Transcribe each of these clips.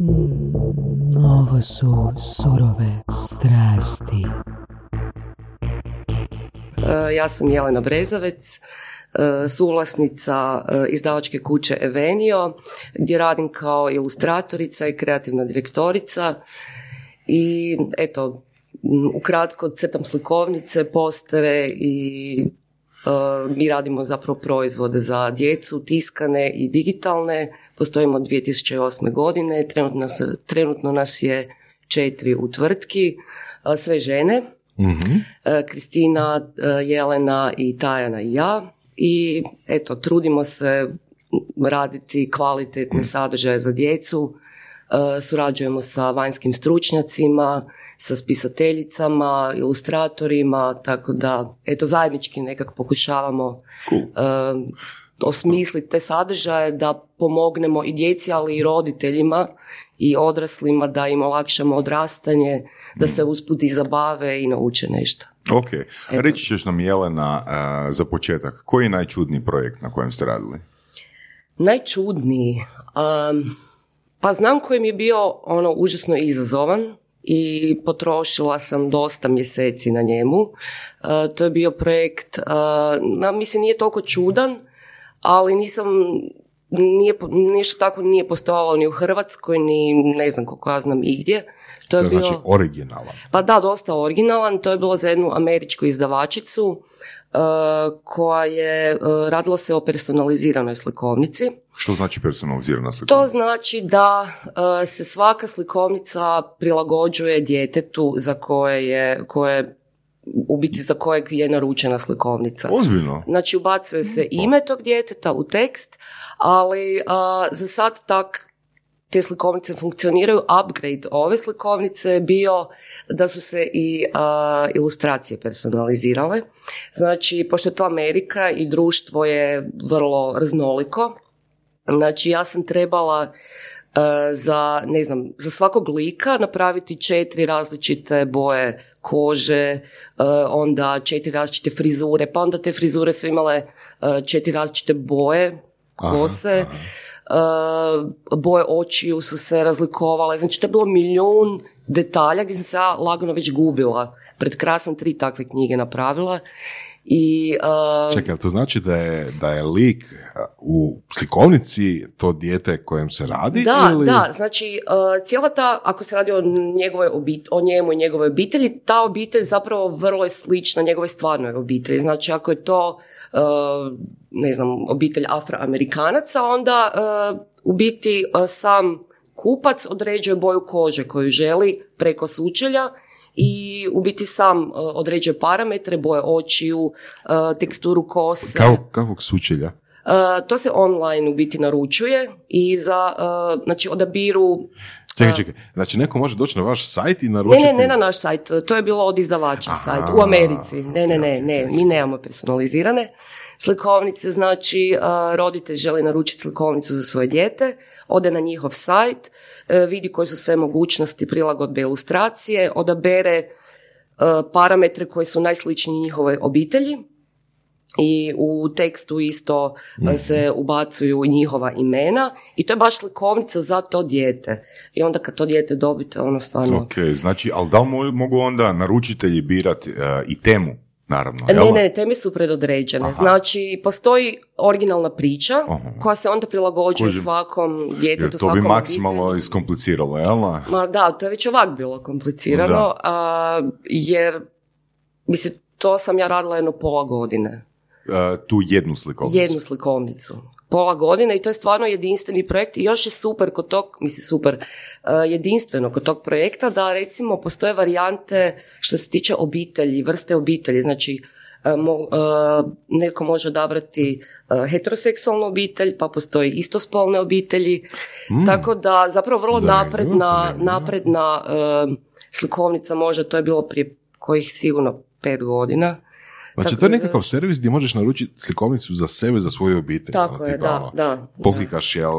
Mm, ovo su surove strasti. E, Ja sam Jelena Brezovec, e, suvlasnica e, izdavačke kuće Evenio, gdje radim kao ilustratorica i kreativna direktorica. I eto, ukratko crtam slikovnice, postere i mi radimo zapravo proizvode za djecu, tiskane i digitalne. Postojimo od 2008. godine, trenutno nas, trenutno nas je četiri u tvrtki, e, sve žene. Mhm. E, Kristina, e, Jelena i Tajana i ja. I eto, trudimo se raditi kvalitetne sadržaje za djecu. E, Surađujemo sa vanjskim stručnjacima, sa spisateljicama, ilustratorima, tako da eto zajednički nekako pokušavamo Cool. e, osmisliti te sadržaje da pomognemo i djeci, ali i roditeljima i odraslima da im olakšamo odrastanje, da se usput i zabave i nauče nešto. Ok, reći ćeš nam Jelena uh, za početak, koji je najčudniji projekt na kojem ste radili? Najčudniji. Um, pa znam koji mi je bio ono užasno izazovan i potrošila sam dosta mjeseci na njemu. Uh, to je bio projekt, uh, na, mislim nije toliko čudan, ali nisam, nije, nešto tako nije postojalo ni u Hrvatskoj, ni ne znam koliko ja znam igdje. To To je je bilo... znači originalan. Pa da, dosta originalan. To je bilo za jednu američku izdavačicu koja je, uh, radilo se o personaliziranoj slikovnici. Što znači personalizirana slika? To znači da uh, se svaka slikovnica prilagođuje djetetu za koje je, koje, u biti za kojeg je naručena slikovnica. Ozbiljno? Znači ubacuje se ime tog djeteta u tekst, ali a, za sad tak te slikovnice funkcioniraju. Upgrade ove slikovnice je bio da su se i a, ilustracije personalizirale. Znači, pošto je to Amerika i društvo je vrlo raznoliko, znači ja sam trebala za, ne znam, za svakog lika napraviti četiri različite boje kože, onda četiri različite frizure, pa onda te frizure su imale četiri različite boje kose, e, boje očiju su se razlikovale, znači to je bilo milijun detalja gdje sam se ja lagano već gubila. Pred kraj sam tri takve knjige napravila i e, Čekaj, to znači da je, da je lik uh, u slikovnici to dijete kojem se radi? Da, ili... da, znači uh, cijela ta, ako se radi o, njegove obit, o njemu i njegovoj obitelji, ta obitelj zapravo vrlo je slična njegovoj stvarnoj obitelji. Znači ako je to, uh, ne znam, obitelj afroamerikanaca, onda uh, u biti uh, sam kupac određuje boju kože koju želi preko sučelja i u biti sam uh, određuje parametre, boje očiju, uh, teksturu kose. Kao, kakvog sučelja? Uh, to se online u biti naručuje i za, znači odabiru Čekaj, čekaj. Znači, neko može doći na vaš sajt i ne, naručiti... ne, ne na naš sajt, to je bilo od izdavača Aha, sajt, u Americi. Ne, ne, ne, ne, mi nemamo personalizirane slikovnice, znači roditelj želi naručiti slikovnicu za svoje dijete, ode na njihov sajt, uh, vidi koje su sve mogućnosti prilagodbe ilustracije, odabere uh, parametre koji su najsličniji njihovoj obitelji, i u tekstu isto Mhm. e, se ubacuju njihova imena i to je baš slikovnica za to dijete. I onda kad to dijete dobite, ono stvarno... Ok, znači, ali da li mo- mogu onda naručitelji birati uh, i temu, naravno, Ne, jel? ne, teme su predodređene. Aha. Znači, postoji originalna priča Aha. koja se onda prilagođuje Kužim. svakom djetetu, to svakom bi maksimalno obitelji. iskompliciralo, jel? Ma da, to je već ovak bilo komplicirano, a, jer, mislim, to sam ja radila jedno pola godine. Uh, tu jednu slikovnicu. jednu slikovnicu. Pola godine i to je stvarno jedinstveni projekt i još je super kod tog, mislim super, uh, jedinstveno kod tog projekta da recimo postoje varijante što se tiče obitelji, vrste obitelji, znači uh, mo- uh, neko može odabrati heteroseksualnu obitelj, pa postoji istospolne obitelji, tako da zapravo vrlo Mm. Napredna, napredna uh, slikovnica možda, to je bilo prije kojih sigurno pet godina. Znači, Tako to je nekakav servis gdje možeš naručiti slikovnicu za sebe, za svoju obitelj. Tako ono, je, tipa, da, ono, da. Poklikaš, jel,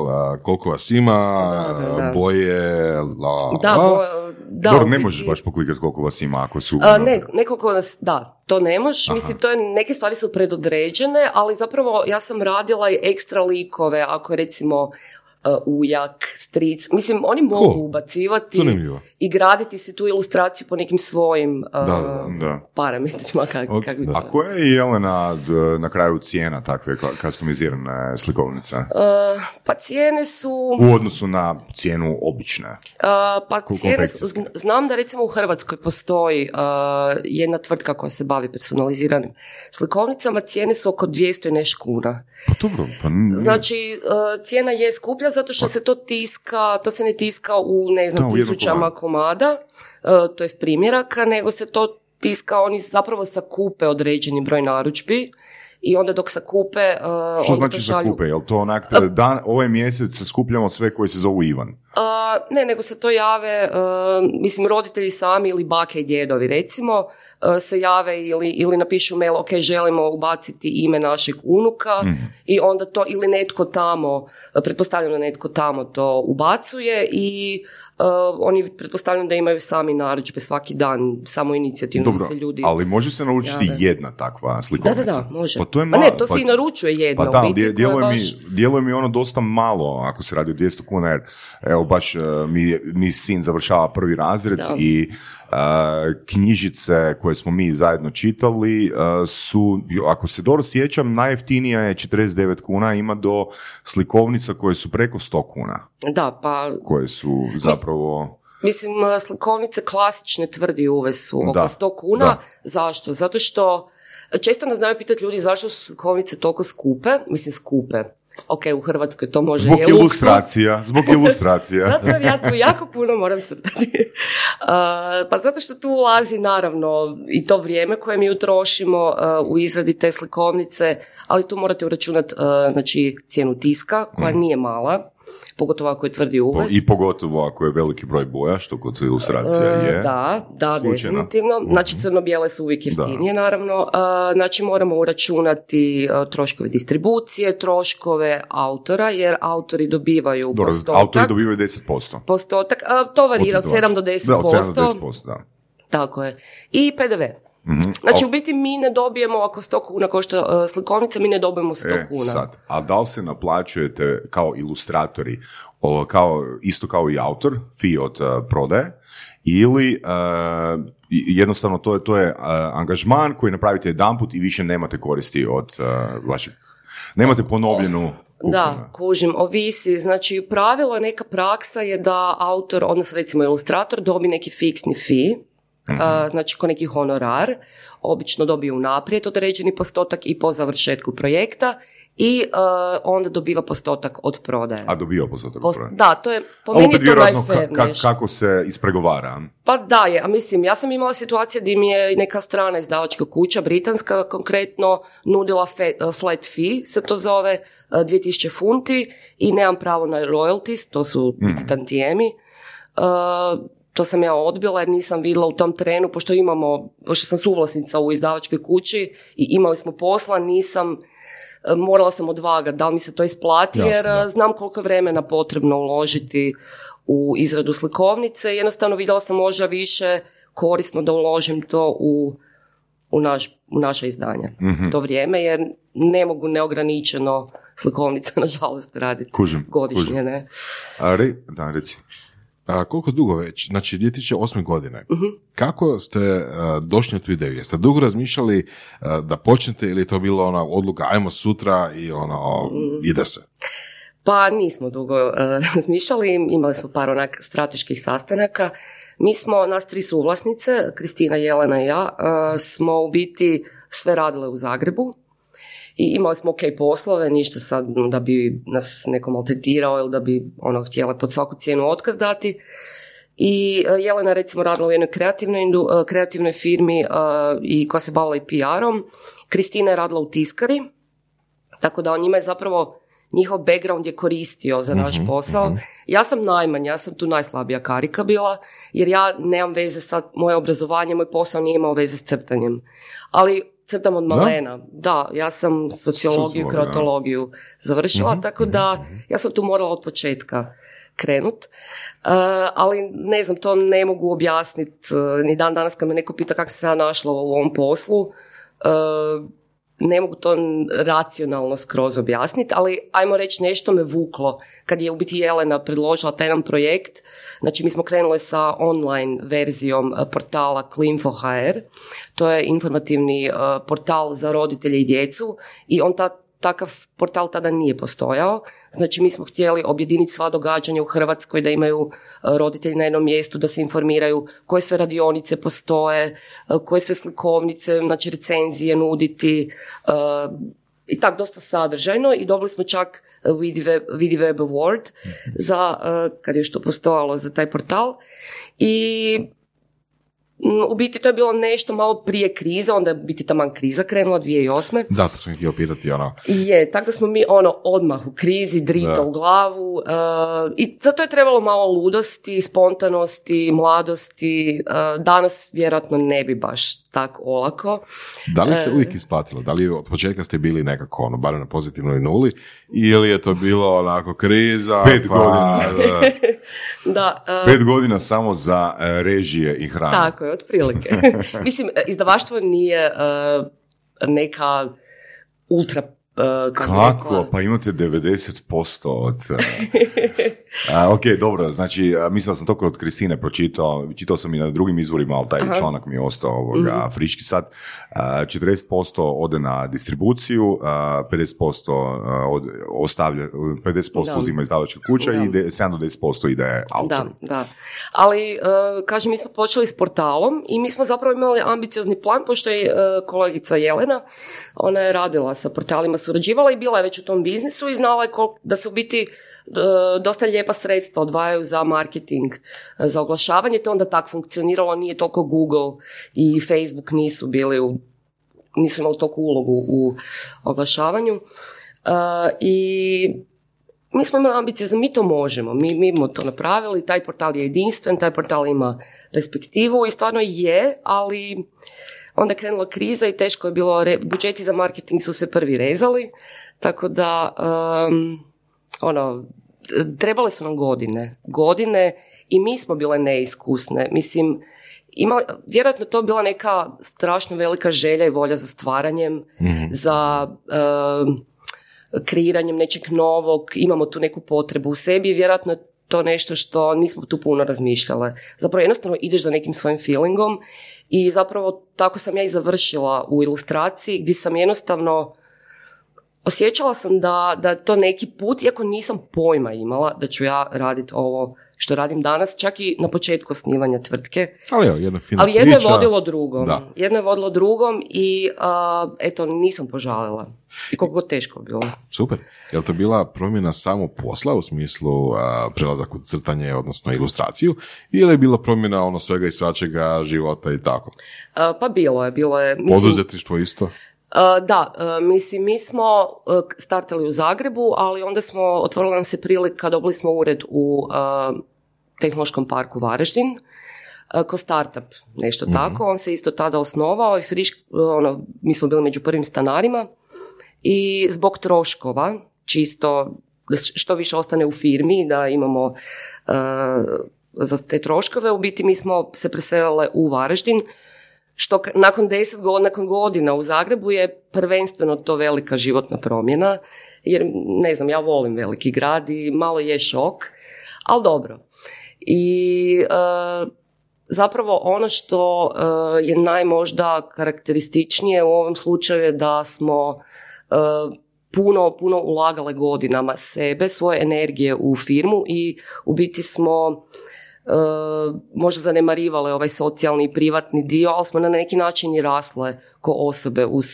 koliko vas ima, Da, da, da. boje, la, Da, la. bo- da, Dobro, ne možeš baš poklikati koliko vas ima ako su... A, ono, ne, nekoliko nas, da, to ne možeš. Mislim, to je, neke stvari su predodređene, ali zapravo ja sam radila i ekstra likove, ako recimo ujak, stric. Mislim, oni mogu Cool. ubacivati Zanimljivo. i graditi si tu ilustraciju po nekim svojim uh, Da, Da. parametrima. Kak, Ok, kak bi to- A koja je Jelena na kraju cijena takve ka- kastomizirane slikovnice? Uh, pa cijene su... U odnosu na cijenu obične. Uh, pa cijene, zn- znam da recimo u Hrvatskoj postoji uh, jedna tvrtka koja se bavi personaliziranim slikovnicama, cijene su oko 200 i nešto kuna. Pa dobro, pa n- Znači, uh, cijena je skuplja zato što se to tiska, to se ne tiska u, ne znam, Da, tisućama komada, uh, to jest primjeraka, nego se to tiska, oni zapravo sakupe određeni broj narudžbi i onda dok sakupe... Uh, Što znači zakupe? Jel to onak, dan, ovaj mjesec skupljamo sve koji se zovu Ivan? A, ne, nego se to jave, uh, mislim, roditelji sami ili bake i djedovi, recimo, uh, se jave ili, ili napišu mail, ok, želimo ubaciti ime našeg unuka i onda to ili netko tamo, pretpostavljam da netko tamo to ubacuje i uh, oni pretpostavljam da imaju sami narudžbe svaki dan, samo inicijativno Dobro, se ljudi... ali može se naručiti jave. jedna takva Da, slikovnica? da, da, može. Pa to je Ma malo. ne, to se i naručuje jedna Pa da, u biti, djeluje, baš- mi, djeluje mi ono dosta malo ako se radi o 200 kuna, jer evo baš e, mi, mi sin završava prvi razred Da. i e, knjižice koje smo mi zajedno čitali e, su, ako se dobro sjećam, najjeftinija je 49 kuna, ima do slikovnica koje su preko 100 kuna, Da, pa koje su zapravo... Mislim, uh, slikovnice klasične tvrdi uve su oko Da, 100 kuna. da. Zašto? Zato što često nas znaju pitati ljudi zašto su slikovnice toliko skupe. Mislim, skupe. Ok, u Hrvatskoj to može Zbog je ilustracija, zbog ilustracija. Zato jer ja tu jako puno moram crtati. Uh, pa zato što tu ulazi naravno i to vrijeme koje mi utrošimo uh, u izradi te slikovnice, ali tu morate uračunati uh, znači, cijenu tiska koja nije mala, pogotovo ako je tvrdi uves. I pogotovo ako je veliki broj boja, što kod ilustracija E, je. Da, da, slučajno. definitivno. Znači crno-bijele su uvijek jeftinije, naravno. E, Znači moramo uračunati e, troškove distribucije, troškove autora, jer autori dobivaju Dobro, postotak. autori dobivaju 10%. Postotak, to varira od 7 do 10%. Da, od 7 do 10%, da. Tako je. I PDV. Mhm. Znači, u biti mi ne dobijemo, ako 100 kuna košta e, slikovnica, mi ne dobijemo 100 E, kuna. sad, a da li se naplaćujete kao ilustratori, o, kao, isto kao i autor, fee od uh, prodaje, ili uh, jednostavno to je, to je uh, angažman koji napravite jedanput i više nemate koristi od uh, vašeg, nemate ponovljenu kupnju. Da, kužim, ovisi. Znači, pravilo, neka praksa je da autor, odnosno recimo ilustrator, dobi neki fiksni fee, a, znači ko neki honorar, obično dobije unaprijed određeni postotak i po završetku projekta i a, onda dobiva postotak od prodaje. A dobio postotak Post- prodaje. da, to je po A meni opet to ka- ka- kako se ispregovara. pa da je, a mislim, ja sam imala situacije gdje mi je neka strana izdavačka kuća, britanska konkretno, nudila fe- uh, flat fee, se to zove, uh, 2000 funti i nemam pravo na royalties, to su tantijemi. Uh, to sam ja odbila jer nisam vidjela u tom trenu, pošto imamo, pošto sam suvlasnica u izdavačkoj kući i imali smo posla, nisam, uh, morala sam odvagati da li mi se to isplati, jer da. uh, znam koliko je vremena potrebno uložiti u izradu slikovnice. Jednostavno vidjela sam možda više korisno da uložim to u, u, naš, u naša izdanja. To vrijeme, jer ne mogu neograničeno slikovnice, nažalost, raditi Kužim, godišnje. kužim. Ne? A, re, da, reci. A koliko dugo već? Znači, 2008. godine. Mhm. Kako ste a, došli na tu ideju? Jeste dugo razmišljali a, da počnete ili je to bila ona odluka ajmo sutra i ono, Mhm. ide se? Pa nismo dugo uh, razmišljali, imali smo par onak strateških sastanaka. Mi smo, nas tri suvlasnice, Kristina, Jelena i ja, uh, smo u biti sve radile u Zagrebu i imali smo ok poslove, ništa sad da bi nas neko maltretirao ili da bi ono htjela pod svaku cijenu otkaz dati. I uh, Jelena je recimo radila u jednoj kreativnoj, uh, kreativnoj firmi uh, i koja se bavila i PR-om. Kristina je radila u tiskari, tako da on njima je zapravo njihov background je koristio za naš posao. Ja sam najmanja, ja sam tu najslabija karika bila, jer ja nemam veze sa moje obrazovanje, moj posao nije imao veze s crtanjem. Ali crtam od malena. Da, ja sam sociologiju, Sociolog, da. krotologiju završila, tako da ja sam tu morala od početka krenut. Uh, ali ne znam, to ne mogu objasniti ni dan danas kad me neko pita kako se ja našla u ovom poslu. Uh, ne mogu to racionalno skroz objasniti, ali ajmo reći nešto me vuklo. Kad je u biti Jelena predložila taj jedan projekt, znači mi smo krenuli sa online verzijom e, portala Klinfo.hr, to je informativni e, portal za roditelje i djecu i on ta, takav portal tada nije postojao. Znači mi smo htjeli objediniti sva događanja u Hrvatskoj da imaju e, roditelji na jednom mjestu, da se informiraju koje sve radionice postoje, e, koje sve slikovnice, znači recenzije nuditi e, i tako dosta sadržajno i dobili smo čak Vidi Web Award za, kad je što postojalo za taj portal i u biti to je bilo nešto malo prije krize, onda je biti taman kriza krenula 2008. Da, to sam htio pitati, ono. Je, tako da smo mi ono odmah u krizi, drito u glavu uh, i zato je trebalo malo ludosti, spontanosti, mladosti. Uh, danas vjerojatno ne bi baš tako olako. Da li se uvijek isplatilo? Da li od početka ste bili nekako ono, bar na pozitivnoj nuli ili je to bilo onako kriza? Pet pa, godina. da, Pet godina samo za režije i hranu. Tako je, otprilike. Mislim, izdavaštvo nije neka ultra Uh, kako? Pa imate 90% od... Uh, ok, dobro, znači, mislila sam to kod Kristine pročitao, čitao sam i na drugim izvorima, ali taj članak mi je ostao ovoga, mm friški sad. Uh, 40% ode na distribuciju, uh, 50% od, ostavlja, 50% da. uzima izdavačka kuća i de, 7 do 10% ide autoru. Da, da. Ali, uh, kažem, mi smo počeli s portalom i mi smo zapravo imali ambiciozni plan, pošto je uh, kolegica Jelena, ona je radila sa portalima surađivala i bila je već u tom biznisu i znala je da se u biti e, dosta lijepa sredstva odvajaju za marketing, e, za oglašavanje, to onda tako funkcioniralo, nije toliko Google i Facebook nisu bili u, nisu imali toliko ulogu u oglašavanju. E, I mi smo imali ambiciju mi to možemo, mi, mi smo to napravili, taj portal je jedinstven, taj portal ima perspektivu i stvarno je, ali onda je krenula kriza i teško je bilo, budžeti za marketing su se prvi rezali, tako da, um, ono, trebale su nam godine, godine i mi smo bile neiskusne, mislim, ima, vjerojatno to bila neka strašno velika želja i volja za stvaranjem, mhm. za um, kreiranjem nečeg novog, imamo tu neku potrebu u sebi i vjerojatno je to nešto što nismo tu puno razmišljale. Zapravo jednostavno ideš za nekim svojim feelingom i zapravo tako sam ja i završila u ilustraciji gdje sam jednostavno osjećala sam da, da to neki put, iako nisam pojma imala da ću ja raditi ovo što radim danas, čak i na početku osnivanja tvrtke. Ali, evo, jedna fina Ali jedno je vodilo drugom. Da. Jedno je vodilo drugom i eto, nisam požalila. I koliko teško bilo. Super. Je li to bila promjena samo posla u smislu prelazak u crtanje, odnosno ilustraciju, ili je bila promjena ono svega i svačega života i tako? pa bilo je, bilo je. Mislim, Poduzetištvo isto? Da, mislim, mi smo startali u Zagrebu, ali onda smo, otvorila nam se prilika, dobili smo ured u Tehnološkom parku Varaždin, ko startup, nešto mhm. tako. On se isto tada osnovao i friš, ono, mi smo bili među prvim stanarima i zbog troškova, čisto da što više ostane u firmi, da imamo za te troškove, u biti mi smo se preselile u Varaždin, što nakon deset godina, nakon godina u Zagrebu je prvenstveno to velika životna promjena, jer ne znam, ja volim veliki grad i malo je šok, ali dobro. I e, zapravo ono što e, je najmožda karakterističnije u ovom slučaju je da smo e, puno, puno ulagale godinama sebe, svoje energije u firmu i u biti smo možda zanemarivale ovaj socijalni i privatni dio, ali smo na neki način i rasle ko osobe uz,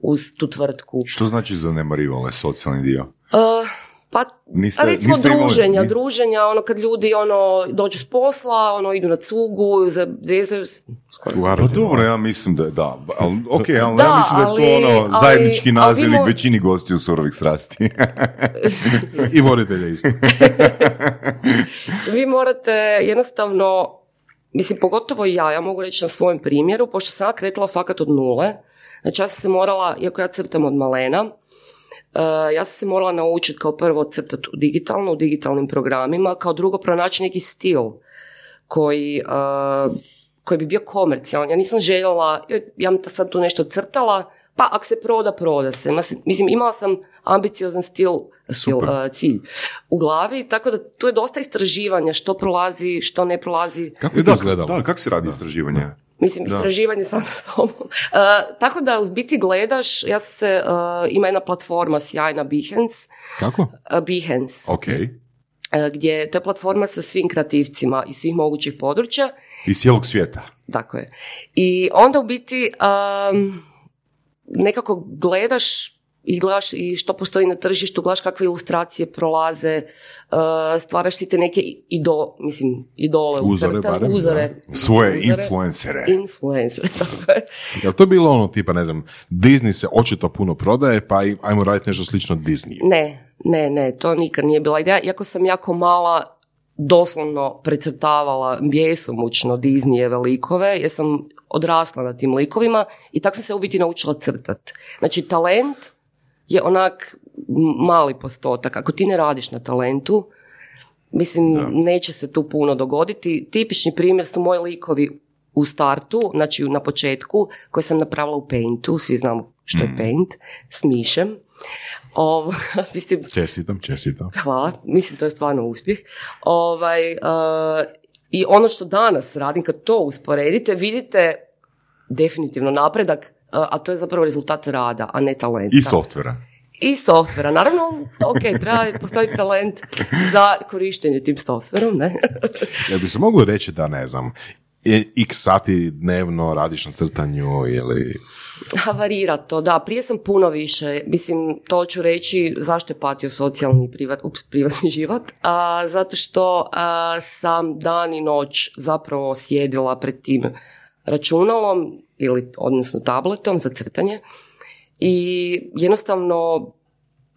uz tu tvrtku. Što znači zanemarivale socijalni dio? Uh, pa, niste, a recimo druženja, druženja, ono kad ljudi ono dođu s posla, ono idu na cugu, za Pa dobro, ja mislim da je da. Ali, ok, ali ja mislim da je to ono zajednički nazivnik mo... većini gosti u surovih strasti. I voditelja isto. vi morate jednostavno, mislim pogotovo ja, ja mogu reći na svojem primjeru, pošto sam ja kretala fakat od nule, znači ja sam se morala, iako ja crtam od malena, ja sam se morala naučiti kao prvo crtati u digitalno, u digitalnim programima, kao drugo pronaći neki stil koji, uh, koji bi bio komercijalan. Ja nisam željela, ja sam sad tu nešto crtala, Pa ako se proda, proda se. Mislim, imala sam ambiciozan stil, stil uh, cilj u glavi, tako da tu je dosta istraživanja što prolazi, što ne prolazi. Kako je to izgledalo? Da, kako se radi istraživanje? Mislim, istraživanje sam sa sobom. Uh, tako da u biti gledaš, ja se, uh, ima jedna platforma sjajna Behance, Kako? uh, Behance, Ok. uh, gdje to je platforma sa svim kreativcima iz svih mogućih područja Iz cijelog svijeta. Tako je. I onda u biti um, nekako gledaš i gledaš i što postoji na tržištu, gledaš kakve ilustracije prolaze, uh, stvaraš si te neke ido, mislim, idole Uzore crtama, barem, uzore. Svoje Uzore. influencere. Influencere, tako je. Jel to bilo ono tipa, ne znam, Disney se očito puno prodaje, pa ajmo raditi nešto slično Disneyu. Ne, ne, ne, to nikad nije bila ideja. Iako sam jako mala doslovno precrtavala bjesomučno Disneyjeve likove, jer sam odrasla na tim likovima i tako sam se u biti naučila crtat. Znači, talent je onak mali postotak. Ako ti ne radiš na talentu, mislim, neće se tu puno dogoditi. Tipični primjer su moji likovi u startu, znači na početku, koje sam napravila u Paintu, svi znamo što je Paint, s mišem. Ovo, mislim, Čestitam, čestitam. Hvala, mislim to je stvarno uspjeh. Ovaj, uh, I ono što danas radim, kad to usporedite, vidite definitivno napredak, a to je zapravo rezultat rada, a ne talenta. I softvera. I softvera. Naravno, ok, treba postojiti talent za korištenje tim softverom, ne? Jel bi se moglo reći da, ne znam, x sati dnevno radiš na crtanju ili... Varira to, da. Prije sam puno više, mislim, to ću reći zašto je patio socijalni privat, ups, privatni život. A, zato što a, sam dan i noć zapravo sjedila pred tim računalom ili odnosno tabletom za crtanje i jednostavno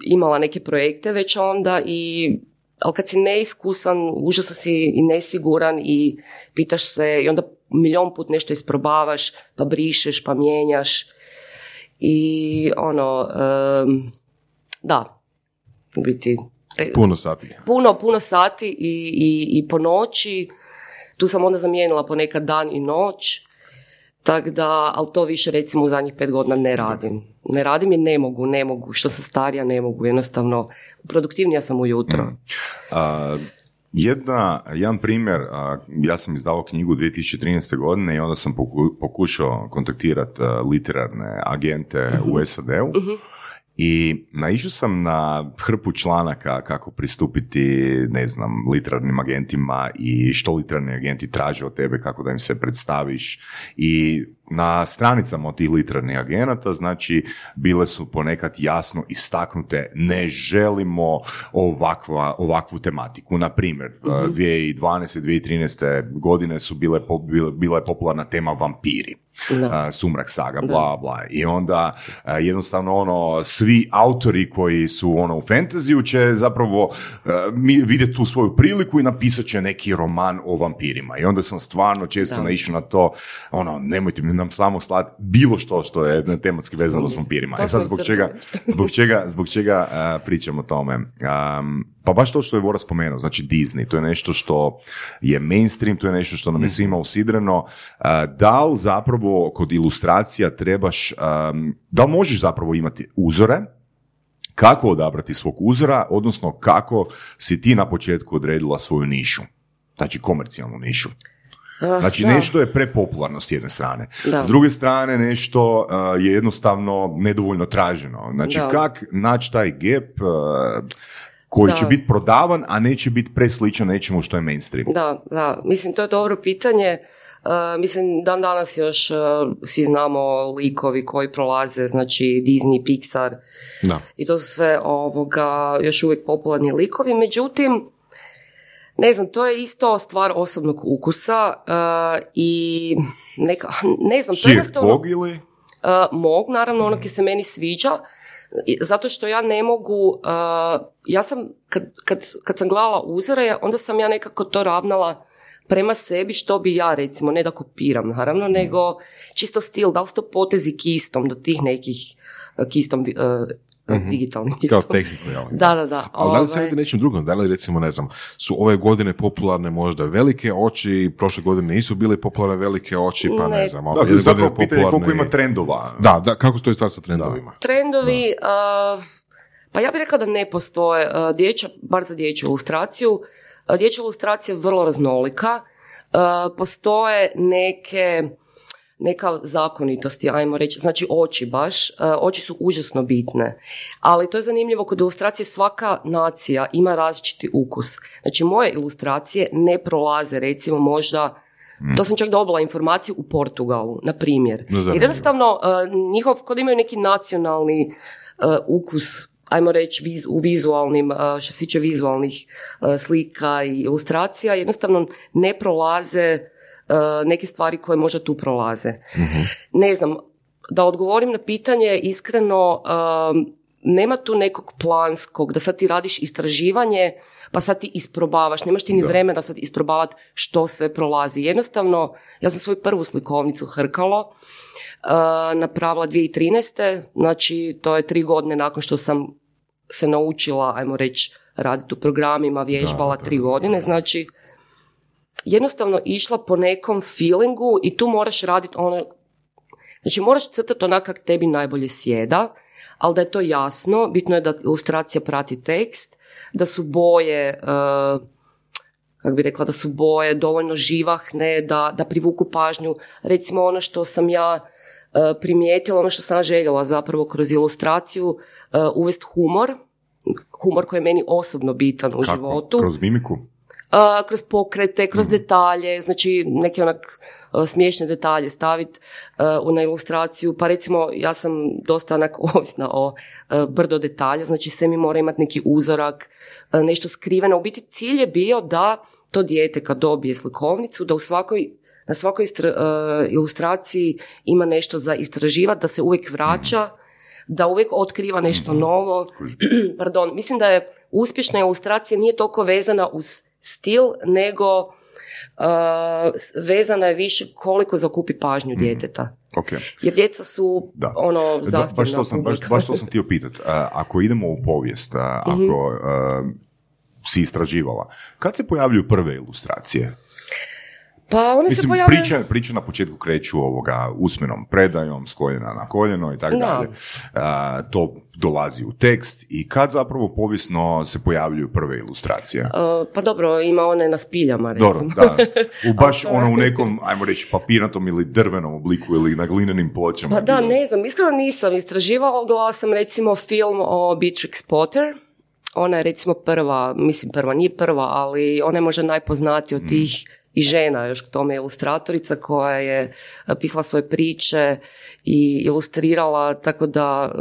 imala neke projekte već onda i ali kad si neiskusan, užasno si i nesiguran i pitaš se i onda milion put nešto isprobavaš, pa brišeš, pa mijenjaš i ono, em, da, u biti, e, Puno sati. puno, puno sati i, i, i po noći, tu sam onda zamijenila ponekad dan i noć, tako da, ali to više recimo u zadnjih pet godina ne radim. Ne radim jer ne mogu, ne mogu, što sam starija ne mogu, jednostavno, produktivnija sam ujutro. A, jedna, jedan primjer, a, ja sam izdavao knjigu 2013. godine i onda sam poku- pokušao kontaktirati literarne agente u SAD-u i naišao sam na hrpu članaka kako pristupiti, ne znam, literarnim agentima i što literarni agenti traže od tebe, kako da im se predstaviš. I na stranicama od tih literarnih agenata, znači, bile su ponekad jasno istaknute, ne želimo ovakva, ovakvu tematiku. Na primjer, 2012. 2013. godine su bile, bila je popularna tema vampiri. Da. a, sumrak saga, bla, bla. I onda a, jednostavno ono, svi autori koji su ono u fantaziju će zapravo a, mi vidjeti tu svoju priliku i napisat će neki roman o vampirima. I onda sam stvarno često naišao na to, ono, nemojte mi nam samo slati bilo što što je tematski vezano s vampirima. E sad zbog čega, zbog čega, zbog čega a, pričam o tome? Um, pa baš to što je Vora spomenuo, znači Disney, to je nešto što je mainstream, to je nešto što nam je svima usidreno. A, da li zapravo kod ilustracija trebaš, um, da li možeš zapravo imati uzore, kako odabrati svog uzora, odnosno kako si ti na početku odredila svoju nišu, znači komercijalnu nišu. Ah, Znači da. nešto je prepopularno s jedne strane. Da. S druge strane nešto uh, je jednostavno nedovoljno traženo. Znači Da. kak naći taj gap uh, koji Da. će biti prodavan, a neće biti presličan nečemu što je mainstream. Da, da, mislim to je dobro pitanje. Uh, mislim, dan danas još uh, svi znamo likovi koji prolaze, znači Disney, Pixar Da. i to su sve ovoga još uvijek popularni likovi, međutim, ne znam, to je isto stvar osobnog ukusa uh, i neka, ne znam, to je jednostavno... ili? Uh, mog, naravno, ono ki se meni sviđa, zato što ja ne mogu, uh, ja sam, kad, kad, kad sam gledala uzore, onda sam ja nekako to ravnala prema sebi što bi ja recimo, ne da kopiram naravno, nego čisto stil, da li su to potezi kistom do tih nekih uh, kistom uh, digitalnim Mhm. Kao listom. tehniku, jel? Da, da, da. Ali da li se Ovaj, radi nečim drugom? Da li recimo, ne znam, su ove godine popularne možda velike oči, prošle godine nisu bile popularne velike oči, pa ne, Ne. znam. Da, jedne zapravo pitanje je koliko ima trendova. Da, da, kako stoji stvar sa trendovima? Trendovi, a, pa ja bih rekla da ne postoje. Dječja, bar za dječju ilustraciju, dječja ilustracija je vrlo raznolika. Postoje neke neka zakonitosti, ajmo reći, znači oči baš, a, oči su užasno bitne, ali to je zanimljivo kod ilustracije svaka nacija ima različiti ukus. Znači moje ilustracije ne prolaze recimo možda to sam čak dobila informaciju u Portugalu, na primjer. Zanimljivo. Jer jednostavno, uh, njihov, kod imaju neki nacionalni uh, ukus, ajmo reći, viz- u vizualnim, uh, što se tiče vizualnih uh, slika i ilustracija, jednostavno ne prolaze uh, neke stvari koje možda tu prolaze. Ne znam, da odgovorim na pitanje, iskreno, um, nema tu nekog planskog, da sad ti radiš istraživanje, pa sad ti isprobavaš, nemaš ti ni vremena sad isprobavati što sve prolazi. Jednostavno, ja sam svoju prvu slikovnicu Hrkalo uh, napravila 2013. Znači, to je tri godine nakon što sam se naučila, ajmo reći, raditi u programima, vježbala Da, da, tri da, godine, znači jednostavno išla po nekom feelingu i tu moraš raditi ono, znači moraš crtati onak kak tebi najbolje sjeda, ali da je to jasno, bitno je da ilustracija prati tekst, da su boje, uh, kako bi rekla, da su boje dovoljno živahne, da, da privuku pažnju. Recimo ono što sam ja uh, primijetila, ono što sam željela zapravo kroz ilustraciju, uh, uvest humor, humor koji je meni osobno bitan u Kako? životu. Kroz mimiku? Kroz pokrete, kroz Mhm. detalje, znači neke onak smiješne detalje staviti u na ilustraciju. Pa recimo ja sam dosta onak ovisna o brdo detalja, znači sve mi mora imati neki uzorak, nešto skriveno. U biti cilj je bio da to dijete kad dobije slikovnicu, da u svakoj na svakoj istra- ilustraciji ima nešto za istraživati, da se uvijek vraća, da uvijek otkriva nešto novo. Pardon, mislim da je uspješna ilustracija nije toliko vezana uz stil, nego uh, vezana je više koliko zakupi pažnju djeteta. Ok. Jer djeca su Da. ono zahtjevna baš to sam, baš, baš to sam htio pitat. A, ako idemo u povijest, a, Mhm. ako a, si istraživala, kad se pojavljuju prve ilustracije? Pa one se Mislim, pojavljaju... priče, priče na početku kreću ovoga usmenom predajom, s koljena na koljeno i tako Da. dalje. To dolazi u tekst i kad zapravo povijesno se pojavljuju prve ilustracije? Uh, pa dobro, ima one na spiljama, recimo. Dobro, da. U baš ono u nekom, ajmo reći, papirnatom ili drvenom obliku ili na glinenim pločama. Pa da, bilo. ne znam, iskreno nisam istraživala, gledala sam recimo film o Beatrix Potter, ona je recimo prva, mislim prva, nije prva, ali ona je možda najpoznatija od tih i žena, još k tome ilustratorica koja je e, pisala svoje priče i ilustrirala, tako da e,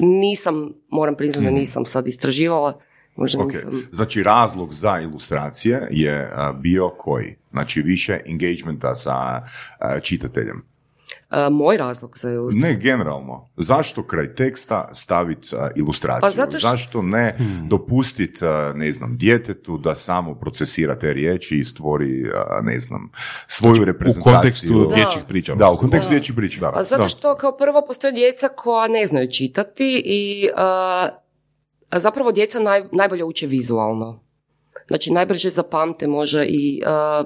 nisam, moram priznati da nisam sad istraživala, možda Ok, nisam. znači razlog za ilustracije je a, bio koji? Znači više engagementa sa čitateljem. E, moj razlog za ilustraciju. Ne generalno. Zašto kraj teksta staviti ilustraciju? Pa zato što- Zašto ne dopustiti, ne znam, djetetu da samo procesira te riječi i stvori, a, ne znam, svoju U reprezentaciju? kontekstu Da. dječjih priča. Da, u kontekstu dječjih priča. Da. Pa zato što kao prvo postoje djeca koja ne znaju čitati i a, a zapravo djeca naj, najbolje uče vizualno. Znači najbrže zapamte može i a,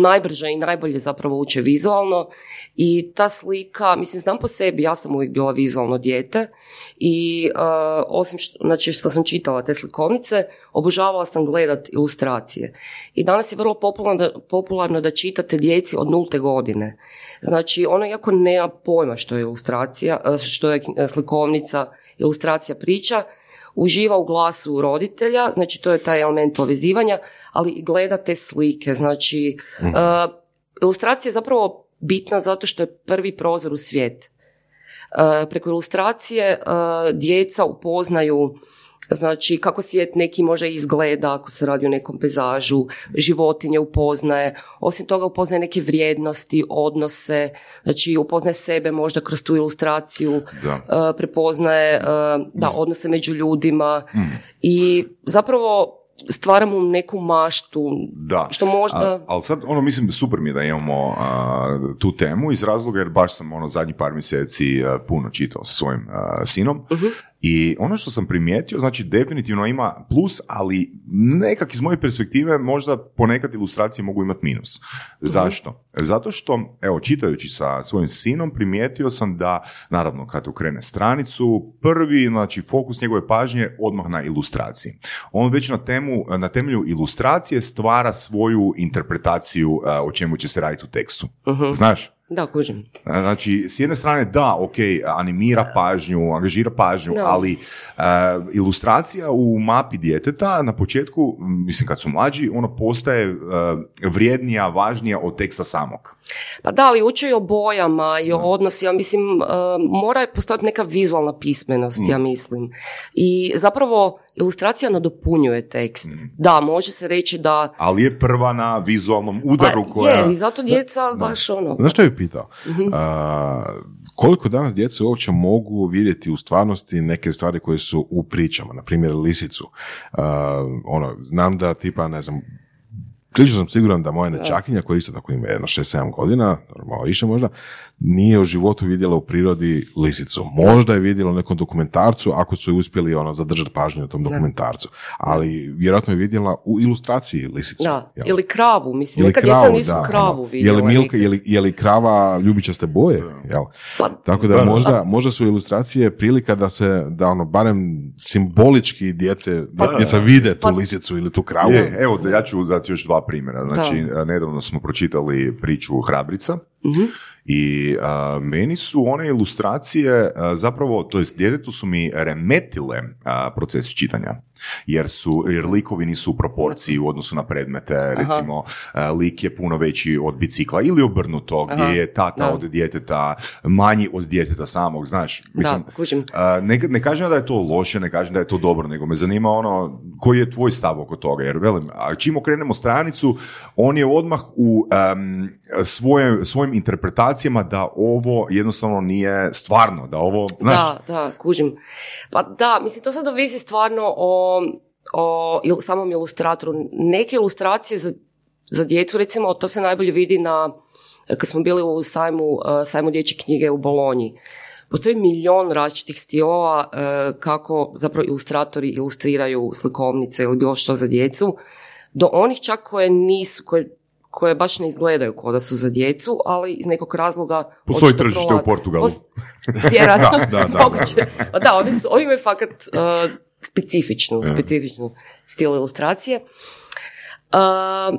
najbrže i najbolje zapravo uče vizualno i ta slika, mislim znam po sebi, ja sam uvijek bila vizualno dijete i a, osim što, znači što sam čitala te slikovnice, obožavala sam gledat ilustracije. I danas je vrlo popularno da, popularno da čitate djeci od nulte godine. Znači, ono jako nema pojma što je ilustracija, e, što je e, slikovnica, ilustracija priča, uživa u glasu roditelja, znači to je taj element povezivanja, ali i gleda te slike. Znači, e, ilustracija je zapravo bitna zato što je prvi prozor u svijet. E, preko ilustracije e, djeca upoznaju znači kako svijet neki može izgleda ako se radi o nekom pezažu, životinje upoznaje, osim toga upoznaje neke vrijednosti, odnose, znači upoznaje sebe možda kroz tu ilustraciju, Da. e, prepoznaje e, da, odnose među ljudima i zapravo stvaramo neku maštu, Da. što možda... A- ali sad, ono, mislim, super mi je da imamo a, tu temu iz razloga jer baš sam, ono, zadnjih par mjeseci a, puno čitao sa svojim a, sinom i ono što sam primijetio, znači, definitivno ima plus, ali nekak iz moje perspektive možda ponekad ilustracije mogu imati minus. Zašto? Zato što, evo, čitajući sa svojim sinom, primijetio sam da, naravno, kad okrene stranicu, prvi, znači, fokus njegove pažnje je odmah na ilustraciji. On već na, temu, na temelju ilustracije stvara svoju interpretaciju o čemu će se raditi u tekstu. Znaš? Da, kužim. Znači, s jedne strane, da, ok, animira pažnju, angažira pažnju, Da. ali e, ilustracija u mapi djeteta na početku, mislim kad su mlađi, ono postaje e, vrijednija, važnija od teksta samog. Pa da, ali uče i o bojama i o odnosima, mislim, uh, mora postojati neka vizualna pismenost, Mm. ja mislim. I zapravo ilustracija nadopunjuje tekst. Mm. Da, može se reći da... Ali je prva na vizualnom udaru Pa, koja... je, i zato djeca baš ono... Znaš što bih pitao? A, koliko danas djece uopće mogu vidjeti u stvarnosti neke stvari koje su u pričama, na primjer lisicu. A, ono, znam da tipa, ne znam, prilično sam siguran da moja nečakinja, koja isto tako ima jedno 6-7 godina, malo više možda, nije u životu vidjela u prirodi lisicu. Možda je vidjela u nekom dokumentarcu, ako su je uspjeli ono, zadržati pažnju na tom dokumentarcu. Ali vjerojatno je vidjela u ilustraciji lisicu. Da, jel? ili kravu, mislim, Ili neka kravu, djeca nisu da, kravu ono, vidjela. Je li, Milka, je li, je li krava ljubičaste boje? Jel? Pa, Tako da, možda, možda su ilustracije prilika da se, da ono, barem simbolički djece, djeca vide tu Pa- lisicu ili tu kravu. Je, evo, da- ja ću dati još dva primjera. Znači, a, nedavno smo pročitali priču Hrabrica i a, meni su one ilustracije a, zapravo, to jest djetetu su mi remetile a, proces čitanja. Jer su, jer likovi nisu u proporciji u odnosu na predmete, recimo a, lik je puno veći od bicikla ili obrnuto, gdje Aha, je tata da. od djeteta manji od djeteta samog, znaš. Mislim, da, ne, ne kažem da je to loše, ne kažem da je to dobro, nego me zanima ono, koji je tvoj stav oko toga, jer velim, a čim okrenemo stranicu, on je odmah u em, svoje, svojim interpretacijama da ovo jednostavno nije stvarno, da ovo, znaš, Da, da, kužim. Pa da, mislim, to sad ovisi stvarno o, o samom ilustratoru. Neke ilustracije za, za djecu, recimo, to se najbolje vidi na, kad smo bili u sajmu, eh, sajmu dječje knjige u Bolonji. Postoji milion različitih stilova eh, kako zapravo ilustratori ilustriraju slikovnice ili bilo što za djecu, do onih čak koje nisu, koje, koje baš ne izgledaju kao da su za djecu, ali iz nekog razloga... Postoji tržište u. Portugalu. Vjerojatno, Da, da, da. moguće. Pa Da, oni, su, oni imaju fakat uh, specifičnu, specifičnu stil ilustracije. Uh,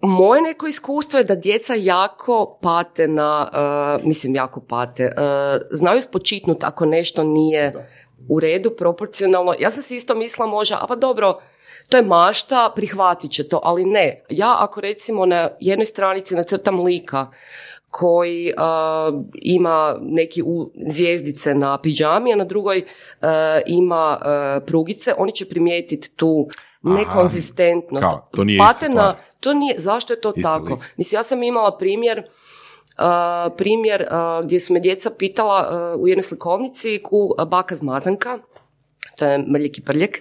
moje neko iskustvo je da djeca jako pate na, uh, mislim jako pate, uh, znaju spočitnuti ako nešto nije u redu, proporcionalno. Ja sam si isto mislila možda, a pa dobro, to je mašta, prihvatit će to, ali ne. Ja ako recimo na jednoj stranici nacrtam lika koji uh, ima neki u, zvijezdice na piđami, a na drugoj uh, ima uh, prugice, oni će primijetiti tu nekonzistentnost. kao, to nije ista Pate na- stvar. to nije, zašto je to Isti tako? lik. Mislim, ja sam imala primjer uh, primjer uh, gdje su me djeca pitala uh, u jednoj slikovnici ku uh, baka zmazanka, to je Mrljek i Prljek,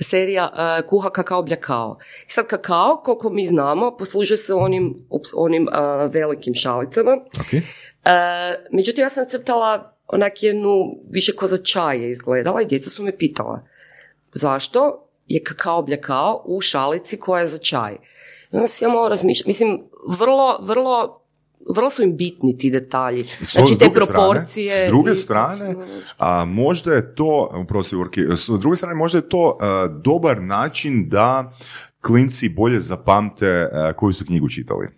serija uh, kuha kakao bljakao. I sad kakao, koliko mi znamo, poslužuje se onim, ups, onim uh, velikim šalicama. Ok. Uh, međutim, ja sam crtala onak jednu, više ko za čaj je izgledala i djeca su me pitala zašto je kakao bljakao u šalici koja je za čaj. I onda si ja malo razmišljam. Mislim, vrlo, vrlo, vrlo su im bitni ti detalji. Znači, s te proporcije. Strane, s druge i- strane, a, možda je to, oprosti, Urki, s druge strane, možda je to a, dobar način da klinci bolje zapamte a, koju su knjigu čitali.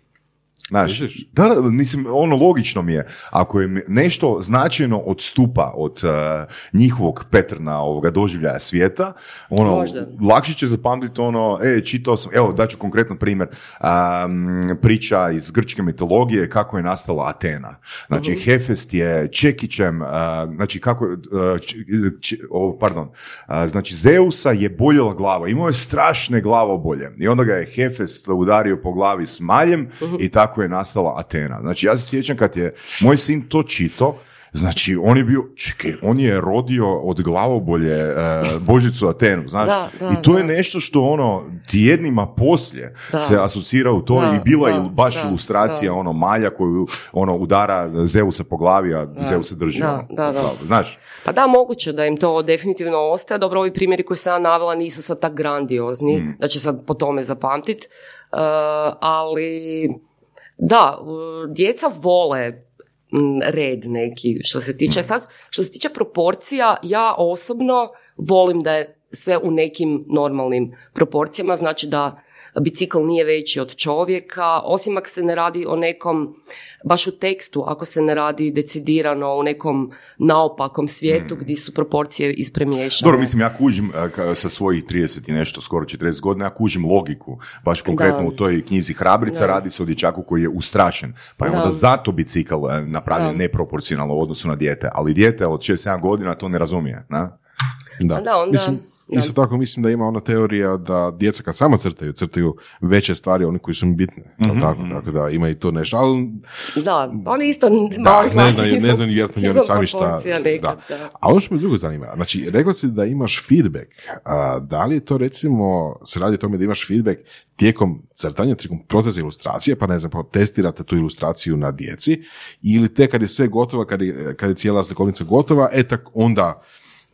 Znaš, da, da, mislim, ono logično mi je, ako im nešto značajno odstupa od a, njihovog petrna ovoga doživljaja svijeta, ono, Možda. lakše će zapamtiti ono, e, čitao sam, evo, daću konkretan primjer, am, priča iz grčke mitologije kako je nastala Atena. Znači, Hefest je Čekićem, a, znači, kako, je, a, č- č- o, pardon, a, znači, Zeusa je boljela glava, imao je strašne glavobolje i onda ga je Hefest udario po glavi s maljem i tako je nastala Atena. Znači, ja se sjećam kad je moj sin to čito, Znači, on je bio, čekaj, on je rodio od glavobolje uh, Božicu Atenu, znaš? Da, da, I to je da. nešto što ono, tjednima poslije Da. se asocira u to Da, i bila je baš da, ilustracija da. ono malja koju ono udara Zeusa po glavi, a Zeus se drži. Da, ono, da, da. Znaš, Pa da, moguće da im to definitivno ostaje. Dobro, ovi primjeri koji sam ja navela nisu sad tak grandiozni, Mm. da će sad po tome zapamtit. Uh, ali, da, djeca vole red neki što se tiče. Sad što se tiče proporcija ja osobno volim da je sve u nekim normalnim proporcijama znači da bicikl nije veći od čovjeka osim ako se ne radi o nekom baš u tekstu ako se ne radi decidirano u nekom naopakom svijetu gdje su proporcije ispremiješane Dobro, mislim, ja kužim sa svojih 30 i nešto, skoro 40 godina, ja kužim logiku, baš konkretno Da. u toj knjizi Hrabrica, Da. radi se o dječaku koji je ustrašen, pa je Da. onda zato bicikl e, napravljen Da. neproporcionalno u odnosu na dijete, ali dijete od 6-7 godina to ne razumije, na? Da, onda- mislim, da. Isto tako mislim da ima ona teorija da djeca kad samo crtaju, crtaju veće stvari, oni koji su im bitne. jel Mhm, tako, tako da ima i to nešto, ali da, oni isto da, ne znaju ne znaju vjerojatno ni oni sami šta. nekad, da. da. A ono što me drugo zanima, znači rekla si da imaš feedback, a, da li je to recimo, se radi o tome da imaš feedback tijekom crtanja, tijekom procesa ilustracije, pa ne znam, pa testirate tu ilustraciju na djeci, ili te kad je sve gotovo, kad je, kad je cijela slikovnica gotova, e tak onda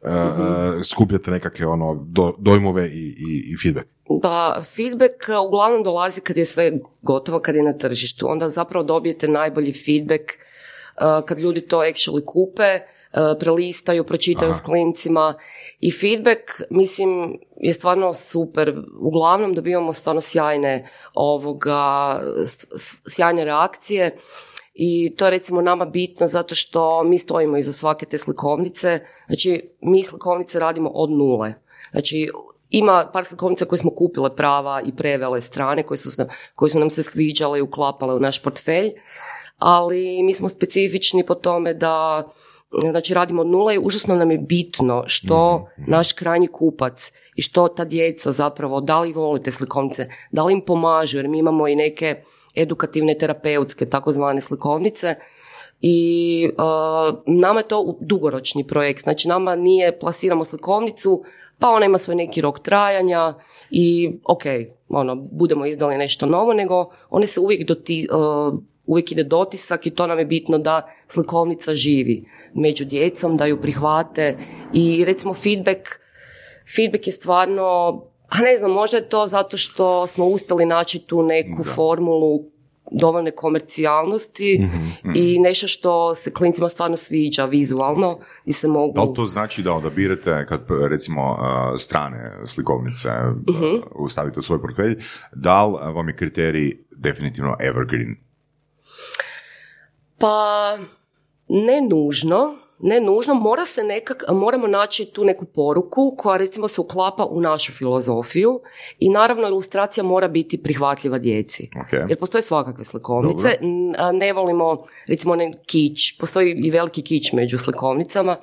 e, skupljate nekakve ono do, dojmove i, i, i feedback. Da, feedback uh, uglavnom dolazi kad je sve gotovo, kad je na tržištu. Onda zapravo dobijete najbolji feedback uh, kad ljudi to actually kupe, uh, prelistaju, pročitaju s klincima i feedback, mislim, je stvarno super. Uglavnom dobivamo stvarno sjajne ovoga, sjajne reakcije i to je recimo nama bitno zato što mi stojimo iza svake te slikovnice. Znači, mi slikovnice radimo od nule. Znači, ima par slikovnica koje smo kupile prava i prevele strane koje su, koje su nam se sviđale i uklapale u naš portfelj, ali mi smo specifični po tome da znači radimo od nule i užasno nam je bitno što naš krajnji kupac i što ta djeca zapravo, da li vole te slikovnice, da li im pomažu, jer mi imamo i neke edukativne terapeutske takozvane slikovnice. I uh, nama je to dugoročni projekt, znači nama nije plasiramo slikovnicu, pa ona ima svoj neki rok trajanja i ok, ono, budemo izdali nešto novo, nego one se uvijek doti, uh, uvijek ide dotisak i to nam je bitno da slikovnica živi među djecom, da ju prihvate. I recimo feedback, feedback je stvarno, a ne znam, možda je to zato što smo uspjeli naći tu neku formulu dovoljne komercijalnosti i nešto što se klincima stvarno sviđa vizualno i se mogu... Da li to znači da odabirate, kad recimo strane slikovnice uh, stavite u svoj portfelj, da li vam je kriterij definitivno evergreen? Pa ne nužno, ne nužno, mora se nekak, moramo naći tu neku poruku koja recimo se uklapa u našu filozofiju i naravno ilustracija mora biti prihvatljiva djeci. Ok. Jer postoje svakakve slikovnice, a ne volimo recimo ne kić, postoji i veliki kić među slikovnicama,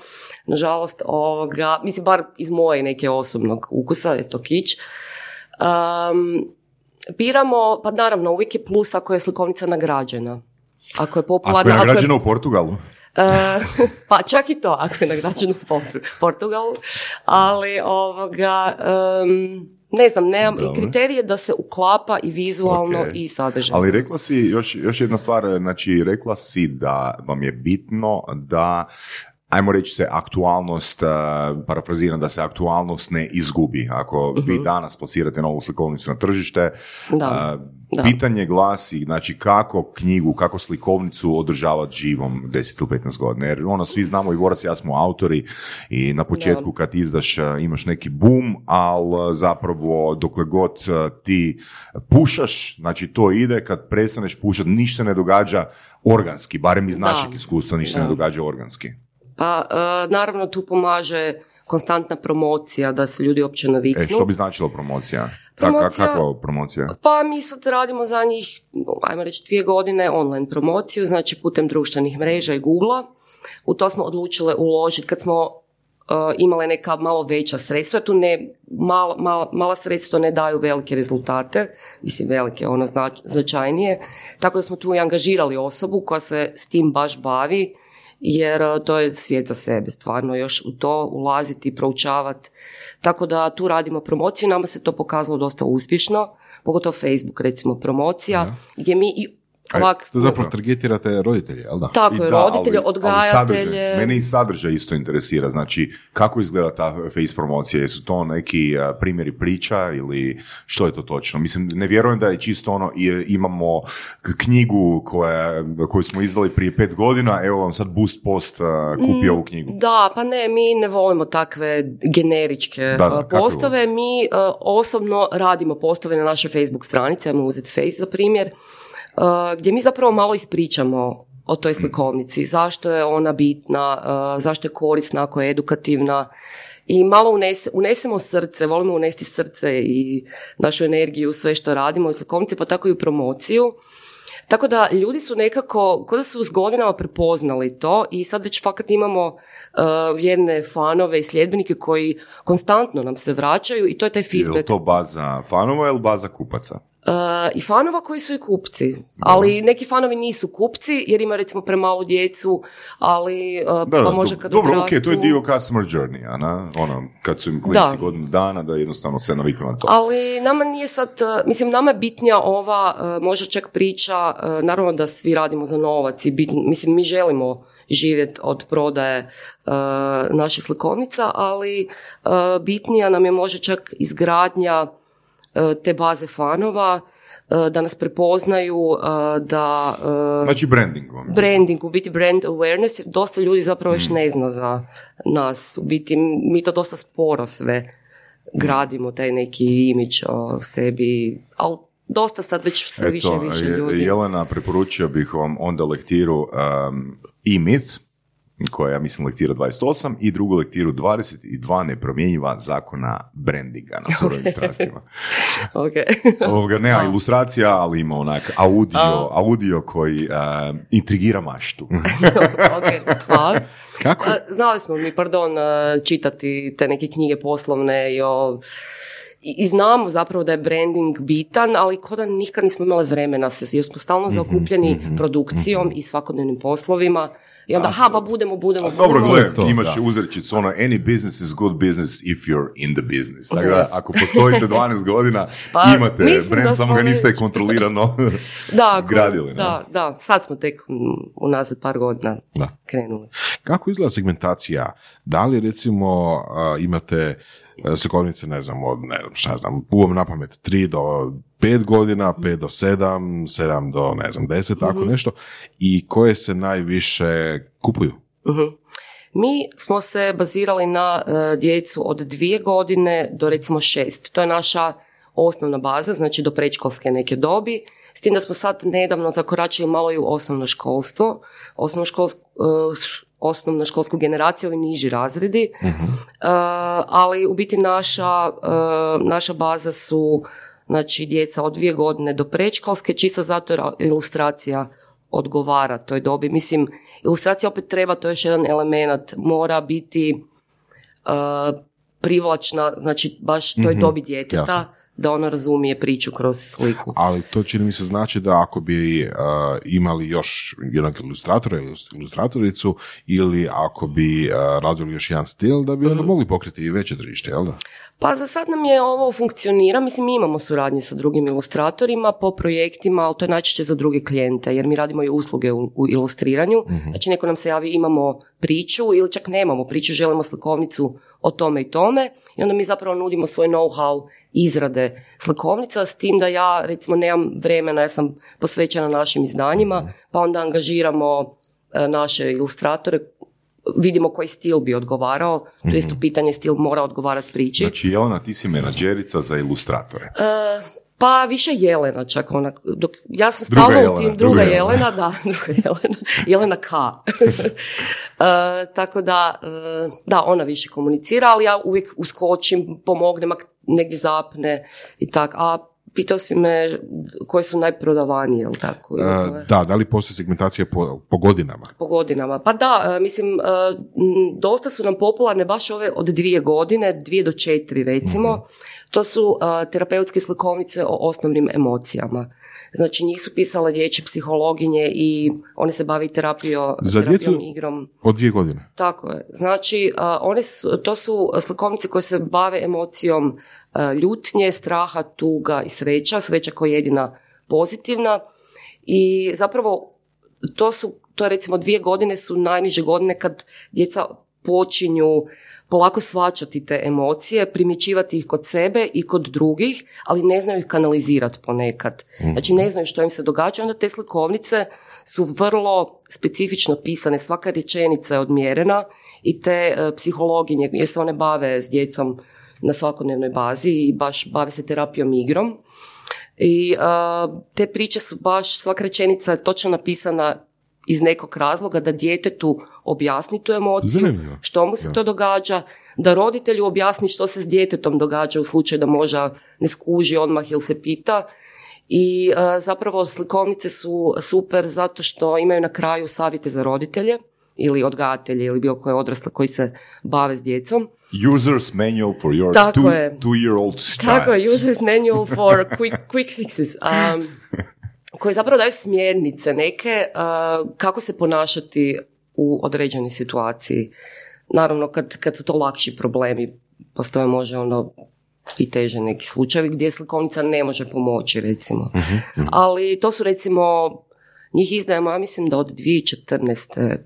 nažalost, ovoga, mislim bar iz moje neke osobnog ukusa je to kić. Um, biramo, pa naravno uvijek je plus ako je slikovnica nagrađena. Ako je popularna, Ako je nagrađeno u Portugalu? E, pa čak i to, ako je nagrađeno u Portu- Portugalu, ali ovoga, em, ne znam, nemam, i kriterije da se uklapa i vizualno Ok. i sadržajno. Ali rekla si, još, još jedna stvar, znači rekla si da vam je bitno da ajmo reći se aktualnost, uh, parafraziram da se aktualnost ne izgubi. Ako vi danas plasirate novu slikovnicu na tržište, Mhm. Da, uh, da. pitanje glasi, znači kako knjigu, kako slikovnicu održavati živom 10 ili 15 godina. Jer ono, svi znamo i Vorac ja smo autori i na početku kad izdaš uh, imaš neki boom, ali zapravo dokle god ti pušaš, znači to ide, kad prestaneš pušati, ništa ne događa organski, barem iz Da. našeg iskustva ništa Da. ne događa organski. Pa e, naravno tu pomaže konstantna promocija da se ljudi uopće naviknu. E, što bi značila promocija? Promocija- Ka- kakva promocija? Pa mi sad radimo za njih, ajmo reći, dvije godine online promociju, znači putem društvenih mreža i Google. U to smo odlučile uložiti kad smo uh, imale neka malo veća sredstva, tu ne, mal, mal- mala sredstva ne daju velike rezultate, mislim velike, ono znač- značajnije, tako da smo tu i angažirali osobu koja se s tim baš bavi jer uh, to je svijet za sebe, stvarno još u to ulaziti, proučavati. Tako da tu radimo promociju, nama se to pokazalo dosta uspješno, pogotovo Facebook recimo promocija, gdje mi i ovak, To zapravo targetirate roditelje, jel da? tako I je, da, roditelje, ali- ali odgajatelje. Mene i sadržaj isto interesira. Znači, kako izgleda ta face promocija? Jesu to neki a, primjeri priča ili što je to točno? Mislim, ne vjerujem da je čisto ono, i- imamo knjigu koja, koju smo izdali prije pet godina, evo vam sad boost post a, kupi ovu knjigu. Da, pa ne, mi ne volimo takve generičke Da, uh, postove. Mi uh, osobno radimo postove na našoj Facebook stranici, ajmo uzeti Face za primjer, gdje mi zapravo malo ispričamo o toj slikovnici, zašto je ona bitna, uh, zašto je korisna, ako je edukativna i malo unese, unesemo srce, volimo unesti srce i našu energiju sve što radimo u slikovnici, pa tako i u promociju. Tako da ljudi su nekako, kod da su s godinama prepoznali to i sad već fakat imamo uh, vjerne fanove i sljedbenike koji konstantno nam se vraćaju i to je taj Je li feedback. to baza fanova ili baza kupaca? Uh, I fanova koji su i kupci, ali neki fanovi nisu kupci jer imaju recimo premalu djecu, ali uh, Da, da, pa može kad dobro, ok, odrastu- to je dio customer journey, a na, ono, kad su im klinci Da. godinu dana, da jednostavno se naviknu na to. Ali nama nije sad, uh, mislim, nama je bitnija ova, uh, možda čak priča, uh, naravno da svi radimo za novac i bit, mislim, mi želimo živjeti od prodaje uh, naših slikovnica, ali uh, bitnija nam je možda čak izgradnja te baze fanova, uh, da nas prepoznaju, uh, da... Znači branding branding, u biti brand awareness, jer dosta ljudi zapravo još ne zna za nas. U biti mi to dosta sporo sve gradimo, taj neki imidž o sebi, ali dosta sad već sve više i više je- ljudi. Jelena, preporučio bih vam onda lektiru um, koja je, ja mislim, lektira 28, i drugu lektiru 22 nepromjenjiva zakona brandinga na surovim strastima. Ok. Ovoga, nema ilustracija, ali ima onak audio, audio koji uh, intrigira maštu. ok, hvala. Kako? A, Znali smo mi, pardon, a, čitati te neke knjige poslovne i o i i znamo zapravo da je branding bitan, ali ko da nikad nismo imali vremena se, jer smo stalno zaokupljeni produkcijom i svakodnevnim poslovima. I onda, ha, pa budemo, budemo, Dobro, budemo. gle, to, imaš da. uzrečicu, ono, any business is good business if you're in the business. Tako da, Yes. ako postojite 12 godina, Pa, imate brand, samo ga niste kontrolirano da, gradili. Da, da, sad smo tek unazad par godina Da. krenuli. Kako izgleda segmentacija? Da li recimo a, imate a, slikovnice, ne znam, od, ne znam, šta znam, uvom na pamet, 3 do 5 godina, 5 do 7, 7 do, ne znam, 10, tako nešto, i koje se najviše kupuju? Mhm. Mi smo se bazirali na e, djecu od dvije godine do recimo šest. To je naša osnovna baza, znači do predškolske neke dobi. S tim da smo sad nedavno zakoračili malo i u osnovno školstvo, osnovno školsku, osnovno školsku generaciju, ovi niži razredi. E, ali u biti naša, e, naša baza su znači djeca od dvije godine do predškolske, čisto zato jer ilustracija odgovara toj dobi. Mislim, ilustracija opet treba, to je još jedan element, mora biti uh, privlačna, znači baš toj dobi djeteta, jasno. Da ono razumije priču kroz sliku. Ali to čini mi se znači da ako bi a, imali još jednog ilustratora ili ilustratoricu ili ako bi a, razvili još jedan stil da bi onda mogli pokriti i veće tržište, jel da? Pa za sad nam je ovo funkcionira, mislim mi imamo suradnje sa drugim ilustratorima po projektima, ali to je najčešće za druge klijente, jer mi radimo i usluge u, u ilustriranju. Znači neko nam se javi imamo priču ili čak nemamo priču, želimo slikovnicu o tome i tome i onda mi zapravo nudimo svoj know-how izrade slikovnica s tim da ja recimo nemam vremena, ja sam posvećena našim izdanjima, pa onda angažiramo e, naše ilustratore vidimo koji stil bi odgovarao, to je isto pitanje stil mora odgovarati priči. Znači, Jelena, ti si menadžerica za ilustratore. E, pa više Jelena čak onak, dok ja sam stalno u tim, druga druga Jelena. Jelena, da, druga Jelena, Jelena K. E, tako da, e, da, ona više komunicira, ali ja uvijek uskočim, pomognem, ak negdje zapne i tak, a pitao si me koje su najprodavanije, jel tako? E, da, da li postoji segmentacija po, po godinama? Po godinama. Pa da, mislim, dosta su nam popularne baš ove od dvije godine, dvije do četiri recimo. To su e, terapeutske slikovnice o osnovnim emocijama. Znači njih su pisale dječje psihologinje i one se bave i terapio, Za terapijom igrom. Od dvije godine. Tako je. Znači, a, one su, to su slikovnice koje se bave emocijom a, ljutnje, straha, tuga i sreća. Sreća koja je jedina pozitivna. I zapravo to su, to je recimo dvije godine su najniže godine kad djeca počinju polako svačati te emocije, primjećivati ih kod sebe i kod drugih, ali ne znaju ih kanalizirati ponekad. Znači ne znaju što im se događa, onda te slikovnice su vrlo specifično pisane, svaka rečenica je odmjerena i te e, psihologinje, jer se one bave s djecom na svakodnevnoj bazi i baš bave se terapijom igrom. I a, te priče su baš, svaka rečenica je točno napisana iz nekog razloga da djetetu objasni tu emociju, Zanimljivo. što mu se to događa, da roditelju objasni što se s djetetom događa u slučaju da možda ne skuži odmah ili se pita. I a, zapravo slikovnice su super zato što imaju na kraju savjete za roditelje ili odgajatelje ili bilo koje odrasle koji se bave s djecom. User's manual for your Tako two, je. two-year-old Tako je, user's manual for quick, quick fixes. Um, koji zapravo daju smjernice neke uh, kako se ponašati u određenoj situaciji. Naravno, kad, kad su to lakši problemi, postoje može ono i teže neki slučajevi gdje slikovnica ne može pomoći, recimo. Ali to su recimo, njih izdajemo, ja mislim da od 2014.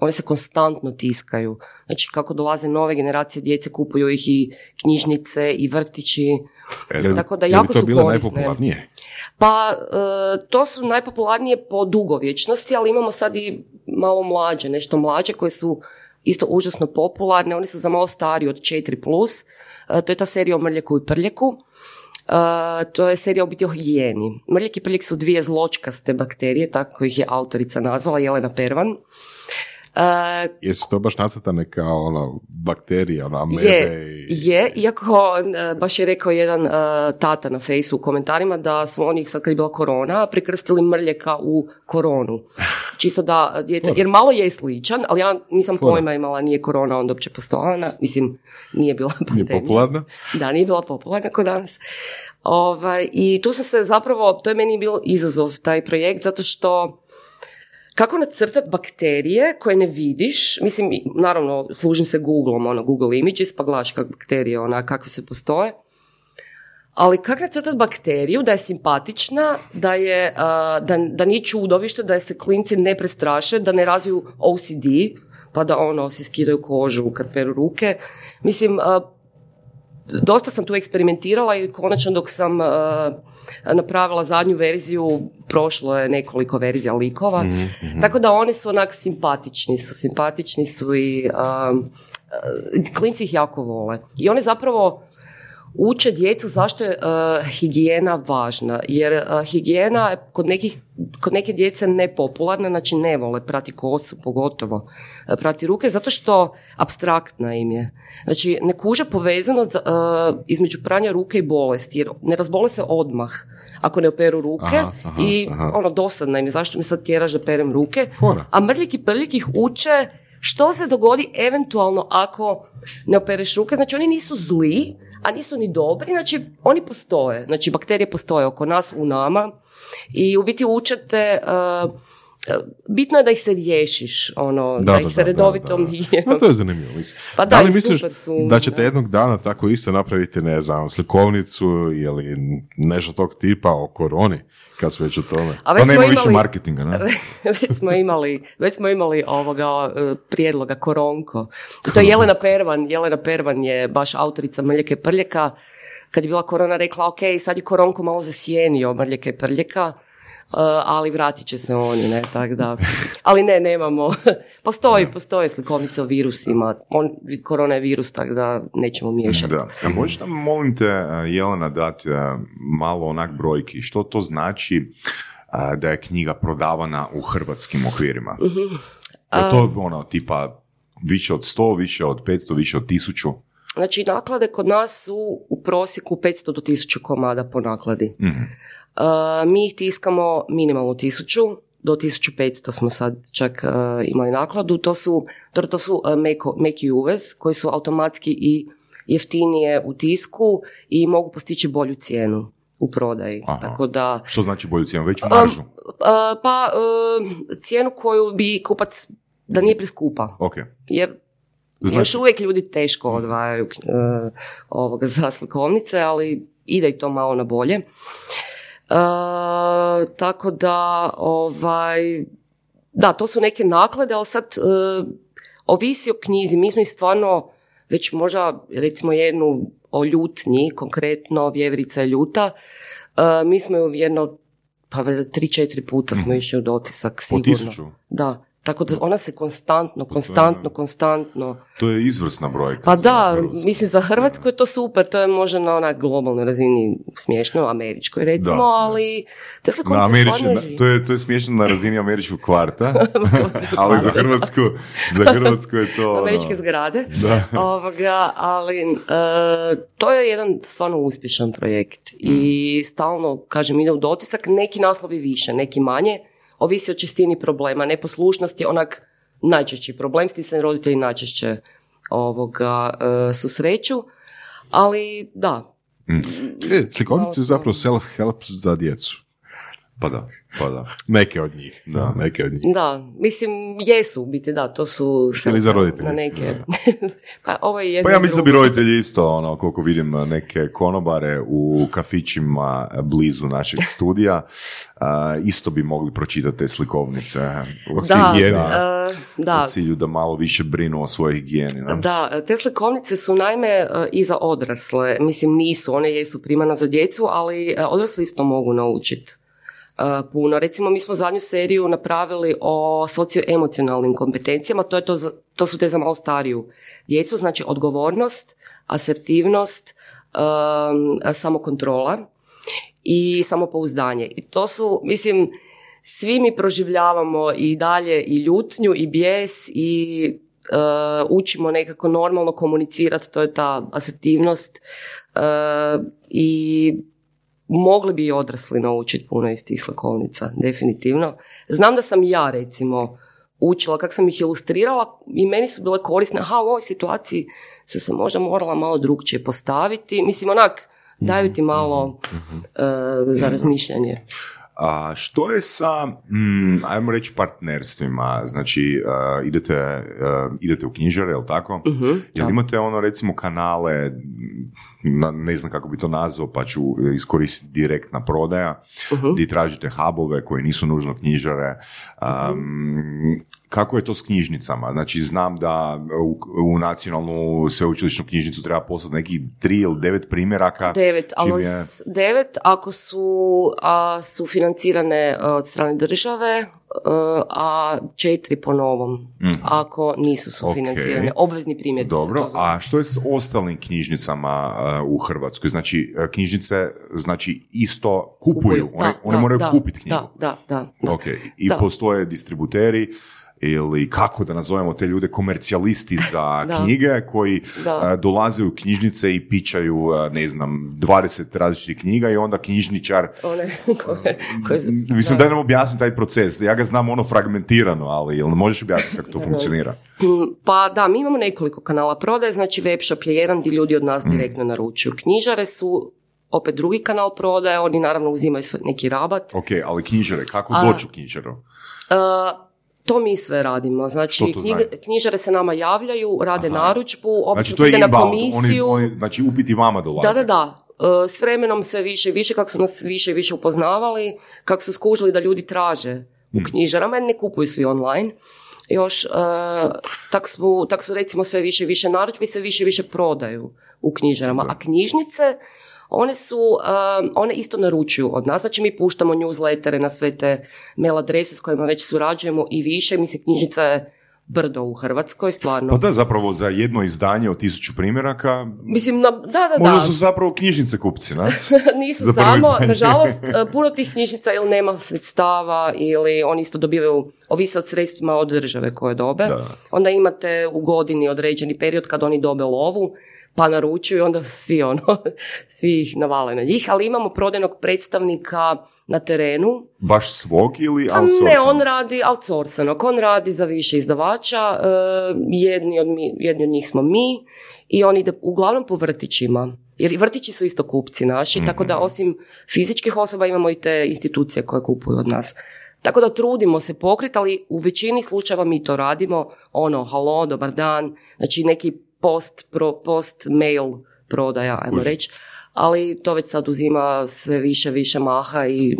One se konstantno tiskaju. Znači, kako dolaze nove generacije djece, kupuju ih i knjižnice i vrtići. Je Tako da jako to su bilo korisne. najpopularnije? Pa, e, to su najpopularnije po dugovječnosti, ali imamo sad i malo mlađe, nešto mlađe, koje su isto užasno popularne. Oni su za malo stariji od 4+. Plus. E, to je ta serija o Mrljeku i Prljeku. E, to je serija u biti o higijeni. Mrljak i Prljek su dvije zločkaste bakterije, tako ih je autorica nazvala, Jelena Pervan. E, Jesu to baš nacrtane kao ono, bakterije, ono, amebe je, i... je, iako baš je rekao jedan e, tata na fejsu u komentarima da su oni sad kad je bila korona prekrstili mrljeka u koronu. Čisto da djete, jer malo je sličan, ali ja nisam Fora. pojma imala, nije korona onda uopće postojala, mislim, nije bila Nije pandemija. popularna? Da, nije bila popularna kod danas. Ovaj, I tu sam se zapravo, to je meni bilo izazov, taj projekt, zato što kako nacrtati bakterije koje ne vidiš, mislim, naravno, služim se Googleom, ono, Google Images, pa gledaš kak bakterije, ona, kakve se postoje. Ali kako nacrtati bakteriju da je simpatična, da, je, da, da nije čudovište, da je se klinci ne prestraše, da ne razviju OCD, pa da ono, si skidaju kožu kad peru ruke. Mislim, dosta sam tu eksperimentirala i konačno dok sam uh, napravila zadnju verziju, prošlo je nekoliko verzija likova, tako da oni su onak simpatični su, simpatični su i um, uh, klinci ih jako vole. I oni zapravo uče djecu zašto je uh, higijena važna, jer uh, higijena je kod, nekih, kod neke djece nepopularna, znači ne vole prati kosu pogotovo, uh, prati ruke, zato što abstraktna im je. Znači ne kuže povezano za, uh, između pranja ruke i bolesti, jer ne razbole se odmah ako ne operu ruke Aha, aha, i aha. ono dosadno im je, zašto mi sad tjeraš da perem ruke, Fora. a mrljik i prljik ih uče što se dogodi eventualno ako ne opereš ruke. Znači oni nisu zli, a nisu ni dobri, znači oni postoje. Znači bakterije postoje oko nas, u nama i u biti učete uh, bitno je da ih se riješiš, ono, da, ih se redovitom No, to je zanimljivo, mislim. Pa da, li i misliš su, da ćete da. jednog dana tako isto napraviti, ne znam, slikovnicu ili nešto tog tipa o koroni, kad su već u tome? A već Pa smo nema više imali, marketinga, ne? već smo imali, već smo imali ovoga uh, prijedloga Koronko. I to je Jelena Pervan. Jelena Pervan je baš autorica Mrljeke Prljeka. Kad je bila korona rekla, ok, sad je Koronko malo zasjenio Mrljeke Prljeka, ali vratit će se oni, ne, tak da. Ali ne, nemamo. postoji, postoje slikovnice o virusima. On, korona je virus, tako da nećemo miješati. Da. A možeš nam, molim te, uh, Jelena, dati malo onak brojki. Što to znači da je knjiga prodavana u hrvatskim okvirima? Je to ono, tipa, više od 100, više od 500, više od 1000? Znači, naklade kod nas su u prosjeku 500 do 1000 komada po nakladi. Mhm. Uh, mi ih tiskamo minimalno 1000, do 1500 smo sad čak uh, imali nakladu. To su, to su uh, meko, meki uvez koji su automatski i jeftinije u tisku i mogu postići bolju cijenu u prodaji. Aha. Tako da, Što znači bolju cijenu? Veću maržu? uh, pa uh, cijenu koju bi kupac, da nije preskupa. Ok. Jer Znači- još uvijek ljudi teško odvajaju uh, ovoga za slikovnice, ali ide i to malo na bolje. Uh, tako da, ovaj, da, to su neke naklade, ali sad uh, ovisi o knjizi. Mi smo ih stvarno već možda, recimo jednu o ljutnji, konkretno Vjeverica je ljuta, uh, mi smo ju jedno, pa tri, četiri puta smo išli u dotisak, Po sigurno. tisuću? Da, tako da ona se konstantno, konstantno, konstantno. To je izvrsna brojka. Pa da, Hrvatsku. mislim za Hrvatsku je to super, to je možda na onaj globalnoj razini smiješno, američkoj recimo, Da, da. ali te Na slikovnice američki, stvarno na- žive. to, je, to je smiješno na razini američkog kvarta, ali za Hrvatsku, za Hrvatsku je to... ono, Američke zgrade. Da. Ovoga, ali e, to je jedan stvarno uspješan projekt i stalno, kažem, ide u dotisak, neki naslovi više, neki manje, ovisi o čestini problema, neposlušnost je onak najčešći problem, s tim se roditelji najčešće ovoga, e, susreću, ali da, E, slikovnice su zapravo self-help za djecu. Pa da, pa da. Neke od njih. Da. Neke od njih. Da, mislim, jesu u biti, da, to su... Ili za roditelje. Na neke. pa ovo je Pa ja mislim da bi roditelji isto, ono, koliko vidim neke konobare u kafićima blizu našeg studija, a, isto bi mogli pročitati te slikovnice. U Da, higijeni, e, da, u cilju da malo više brinu o svojoj higijeni. ne? Da, te slikovnice su naime e, i za odrasle. Mislim, nisu, one jesu primana za djecu, ali e, odrasli isto mogu naučiti puno. Recimo, mi smo zadnju seriju napravili o socioemocionalnim kompetencijama, to, je to, to su te za malo stariju djecu, znači odgovornost, asertivnost, um, samokontrola i samopouzdanje. I to su, mislim, svi mi proživljavamo i dalje i ljutnju i bijes i e, učimo nekako normalno komunicirati, to je ta asertivnost e, i mogli bi i odrasli naučiti puno iz tih slikovnica, definitivno. Znam da sam i ja recimo učila kako sam ih ilustrirala i meni su bile korisne, aha u ovoj situaciji se se možda morala malo drugčije postaviti, mislim onak daju ti malo e, za razmišljanje. A što je sa, mm, ajmo reći, partnerstvima? Znači, uh, idete, uh, idete u knjižare, jel tako? Mhm, Jel da. imate ono, recimo, kanale, na, ne znam kako bi to nazvao, pa ću iskoristiti direktna prodaja, Mhm. gdje tražite hubove koji nisu nužno knjižare. Um, kako je to s knjižnicama? Znači, znam da u, u nacionalnu sveučilišnu knjižnicu treba poslati nekih tri ili devet primjeraka. Devet, ali je- devet ako su, a, su financirane a, od strane države, a, a četiri po novom, ako nisu sufinancirane. Mhm. Ok. Obvezni primjer. Dobro, a što je s ostalim knjižnicama uh, u Hrvatskoj? Znači, knjižnice znači isto kupuju, one, one moraju kupiti knjigu. Da, da, da. da. Ok, i Da. postoje distributeri ili kako da nazovemo te ljude komercijalisti za Da. knjige koji Da. uh, dolaze u knjižnice i pičaju, uh, ne znam, 20 različitih knjiga i onda knjižničar One koje, koje su- Mislim, da. daj nam objasni taj proces. Ja ga znam ono fragmentirano, ali jel možeš objasniti kako to funkcionira? Mm, Pa da, mi imamo nekoliko kanala prodaje, znači webshop je jedan gdje ljudi od Mm. nas direktno naručuju. Knjižare su opet drugi kanal prodaje, oni naravno uzimaju svoj neki rabat. Ok, ali knjižare, kako A- doći u knjižaru? Uh, to mi sve radimo. Znači, Što to knjige- knjižare se nama javljaju, rade Aha. narudžbu, Znači, to je na komisiju. Oni, oni, znači, upiti vama dolaze. Da, da, da. Uh, s vremenom se više i više, kako su nas više i više upoznavali, kako su skužili da ljudi traže u Hmm. knjižarama, ne kupuju svi online. Još, uh, tak, su, tak su recimo sve više i više narudžbi se više i više prodaju u knjižarama. A knjižnice, one su, um, one isto naručuju od nas, znači mi puštamo newslettere na sve te mail adrese s kojima već surađujemo i više, mislim knjižnica je brdo u Hrvatskoj, stvarno. Pa da, zapravo za jedno izdanje od tisuću primjeraka, Mislim, na, da, da, možda da. su zapravo knjižnice kupci, ne? Nisu samo, nažalost, e, puno tih knjižnica ili nema sredstava ili oni isto dobivaju, ovise od sredstvima od države koje dobe. Da. Onda imate u godini određeni period kad oni dobe lovu, pa naručuju i onda svi ono, svi ih navale na njih, ali imamo prodajnog predstavnika na terenu. Baš svog ili A outsourcing? Ne, on radi outsourcanog, on radi za više izdavača, e, jedni, od mi, jedni od njih smo mi i on ide uglavnom po vrtićima. Jer vrtići su isto kupci naši, tako da osim fizičkih osoba imamo i te institucije koje kupuju od nas. Tako da trudimo se pokriti, ali u većini slučajeva mi to radimo, ono, halo, dobar dan, znači neki post, pro, post mail prodaja, ajmo reći, ali to već sad uzima sve više, više maha i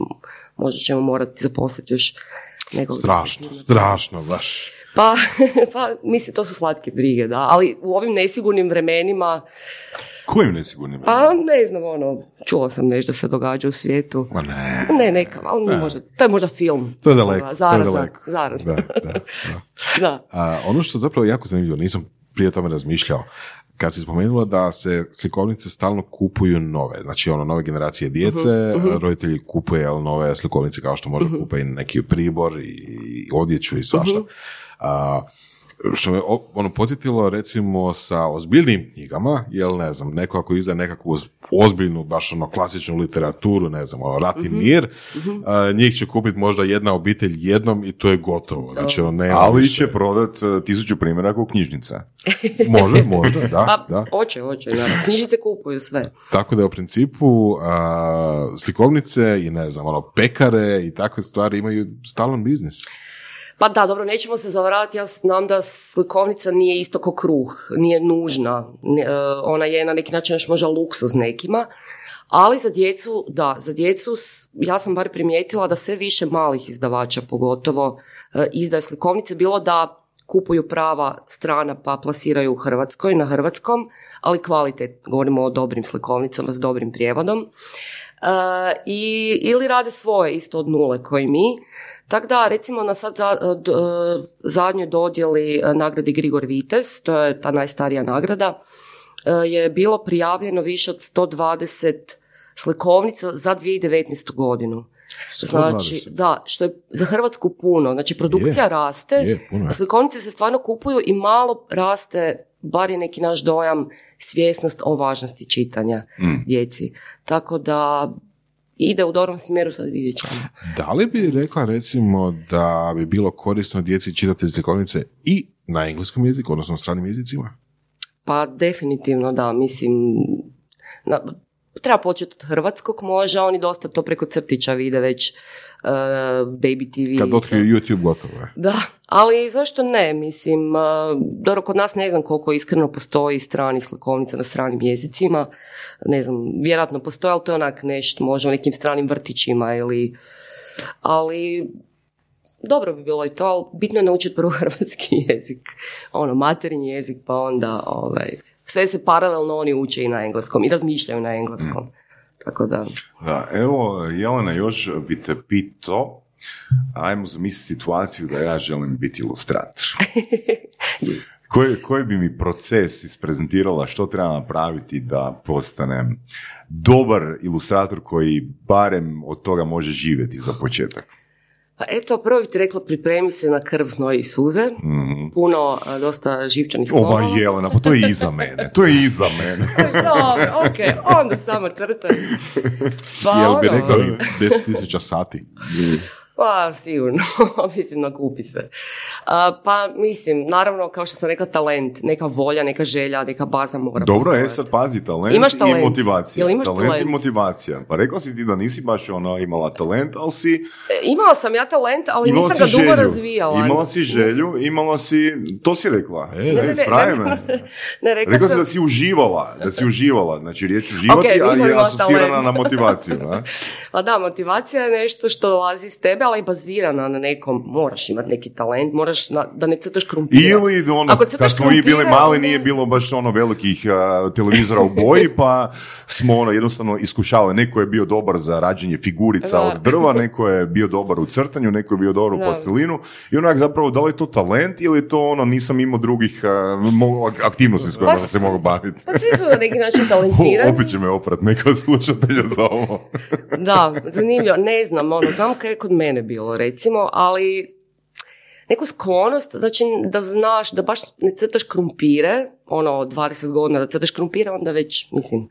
možda ćemo morati zaposliti još nekog. Strašno, strašno, baš. Pa, pa, mislim, to su slatke brige, da, ali u ovim nesigurnim vremenima, Kojim nesigurnim? pa ne znam, ono, čula sam nešto da se događa u svijetu. Ma ne. Ne, neka, ali možda, to je možda film. To je daleko, to je daleko. zaraza. Da, da, da. Da. A, ono što zapravo jako zanimljivo, nisam prije tome razmišljao, kad si spomenula da se slikovnice stalno kupuju nove, znači ono nove generacije djece, roditelji kupuje jel, nove slikovnice kao što može kupiti neki pribor i, odjeću i svašta. A, što me ono podsjetilo recimo sa ozbiljnim knjigama, jel ne znam, neko ako izdaje nekakvu oz- ozbiljnu, baš ono klasičnu literaturu, ne znam, ono rat i mir, a, njih će kupiti možda jedna obitelj jednom i to je gotovo. Znači, ono, nema Ali više. će prodat e, tisuću primjeraka u knjižnice. Može, možda, da, Pa, da. hoće, hoće, naravno. Knjižnice kupuju sve. Tako da je u principu a, slikovnice i ne znam, ono, pekare i takve stvari imaju stalan biznis. Pa da, dobro, nećemo se zavaravati, ja znam da slikovnica nije isto ko kruh, nije nužna, e, ona je na neki način još možda luksuz nekima, ali za djecu, da, za djecu, ja sam bar primijetila da sve više malih izdavača pogotovo e, izdaje slikovnice, bilo da kupuju prava strana pa plasiraju u Hrvatskoj, na hrvatskom, ali kvalitet, govorimo o dobrim slikovnicama s dobrim prijevodom. E, i, ili rade svoje isto od nule koji mi. Tako da, recimo na sad za, d- e, zadnjoj dodjeli e, nagradi Grigor Vites, to je ta najstarija nagrada, e, je bilo prijavljeno više od 120 slikovnica za 2019. godinu. Znači, 120. da, što je za Hrvatsku puno. Znači, produkcija Je, raste, je, puno je. a slikovnice se stvarno kupuju i malo raste, bar je neki naš dojam, svjesnost o važnosti čitanja djeci. Tako da ide u dobrom smjeru, sad vidjet ćemo. Da li bi rekla recimo da bi bilo korisno djeci čitati slikovnice i na engleskom jeziku, odnosno na stranim jezicima? Pa definitivno da, mislim, na, treba početi od hrvatskog može, oni dosta to preko crtića vide već uh, Baby TV. Kad otkriju YouTube, gotovo je. Da, ali zašto ne, mislim, uh, dobro, kod nas ne znam koliko iskreno postoji stranih slikovnica na stranim jezicima, ne znam, vjerojatno postoji, ali to je onak nešto, možda u nekim stranim vrtićima ili, ali dobro bi bilo i to, ali bitno je naučiti prvo hrvatski jezik, ono, materinji jezik, pa onda, ovaj, sve se paralelno oni uče i na engleskom i razmišljaju na engleskom. Tako da, Da, evo, Jelena, još bi te pitao, ajmo zamisliti situaciju da ja želim biti ilustrator. Koji, koji bi mi proces isprezentirala, što treba napraviti da postanem dobar ilustrator koji barem od toga može živjeti za početak? Pa eto, prvo bih ti rekla pripremi se na krv, znoj i suze, puno, a, dosta živčanih slova. ma Jelena, pa to je iza mene, to je iza mene. Dobro, ok, onda samo crtaj. Pa Jel bi ono, rekli 10.000 sati? Pa sigurno, mislim nakupi se. A, pa mislim, naravno kao što sam rekla talent, neka volja, neka želja, neka baza mora Dobro, je sad pazi, talent, Imaš talent? i motivacija. Jel imaš talent, i talent? motivacija. Pa rekla si ti da nisi baš ono imala talent, ali si E, Imala sam ja talent, ali imala nisam si ga dugo želju. razvijala. Imala si želju, imala si, to si rekla. E, Ne, ne, ne, me. ne, ne, rekla, Rekla si sam, da si uživala, da si uživala, znači riječ uživati, Ok, nisam ali je asocirana talent. na motivaciju. pa da, motivacija je nešto što dolazi iz tebe, ali je bazirana na nekom, moraš imati neki talent, moraš na, da ne crtaš krumpira. Ili ono, Ako kad smo mi bili mali, nije bilo baš ono velikih a, televizora u boji, pa smo ono jednostavno iskušavali. Neko je bio dobar za rađenje figurica Da. od drva, neko je bio dobar u crtanju, neko je bio dobar u Da. pastelinu. I onak zapravo, da li je to talent ili je to ono, nisam imao drugih mo- aktivnosti s kojima Pa se mogu baviti. Pa svi su na neki način O, talentirani. opet će me oprat neko slušatelja za ovo. Da, zanimljivo. Ne znam, ono, znam kaj je kod mene bilo, recimo, ali neku sklonost, znači da znaš, da baš ne crtaš krumpire, ono, 20 godina da crtaš krumpire, onda već, mislim...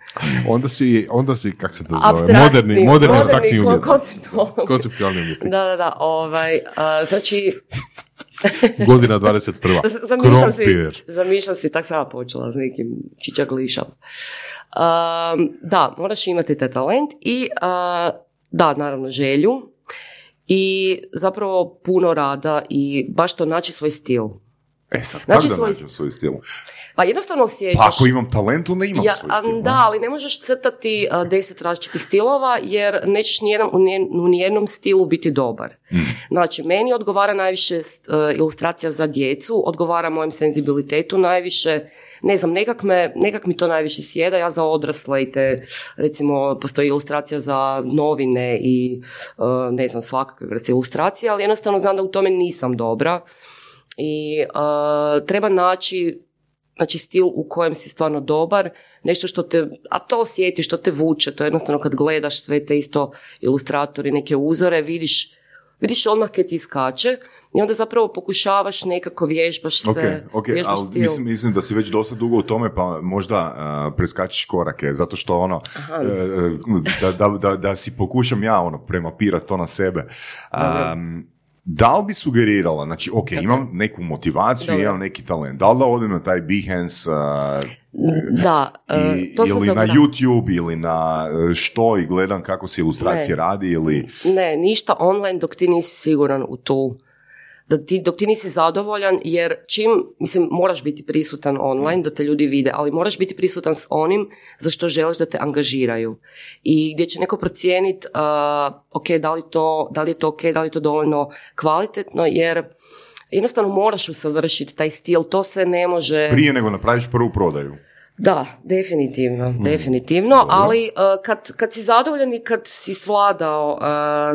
Onda si, onda si, kak se to zove, Apstraktni, moderni, moderni, ko- umjetnik. konceptualni. Konceptualni. Da, da, da, ovaj, a, znači, Godina 21. Z- Zamišljam si, zamišljam si, tak sam ja počela s nekim čičaglišom. Um, da, moraš imati taj talent i uh, da, naravno želju i zapravo puno rada i baš to naći svoj stil. E sad, Znači kako da svoj- nađem svoj stil? Pa jednostavno osjećaš... Pa ako imam talent, onda imam Ja, svoj stil. da, ali ne možeš crtati a, deset različitih stilova jer nećeš nijedan, u, nijednom stilu biti dobar. Znači, meni odgovara najviše ilustracija za djecu, odgovara mojem senzibilitetu najviše, ne znam, nekak, me, nekak mi to najviše sjeda, ja za odrasle i te, recimo, postoji ilustracija za novine i ne znam, svakakve vrste ilustracije, ali jednostavno znam da u tome nisam dobra i treba naći znači stil u kojem si stvarno dobar, nešto što te, a to osjetiš, što te vuče, to je jednostavno kad gledaš sve te isto ilustratori, neke uzore, vidiš, vidiš odmah kad ti skače i onda zapravo pokušavaš nekako vježbaš se, Ok, ok, vježbaš ali stil. mislim, mislim da si već dosta dugo u tome, pa možda uh, preskačiš korake, zato što ono, uh, da, da, da, da si pokušam ja ono, premapirat to na sebe. Um, da li bi sugerirala, znači, ok, imam neku motivaciju, Dobro. imam neki talent, da li da odem na taj Behance uh, Da, e, i, to sam ili na. YouTube ili na uh, što i gledam kako se ilustracije Ne. radi ili... Ne, ništa online dok ti nisi siguran u tu da ti, dok ti nisi zadovoljan, jer čim, mislim, moraš biti prisutan online da te ljudi vide, ali moraš biti prisutan s onim za što želiš da te angažiraju. I gdje će neko procijeniti, uh, ok, da li, to, da li je to ok, da li je to dovoljno kvalitetno, jer jednostavno moraš usavršiti taj stil, to se ne može... Prije nego napraviš prvu prodaju. Da, definitivno, definitivno, ali uh, kad, kad si zadovoljan i kad si svladao uh,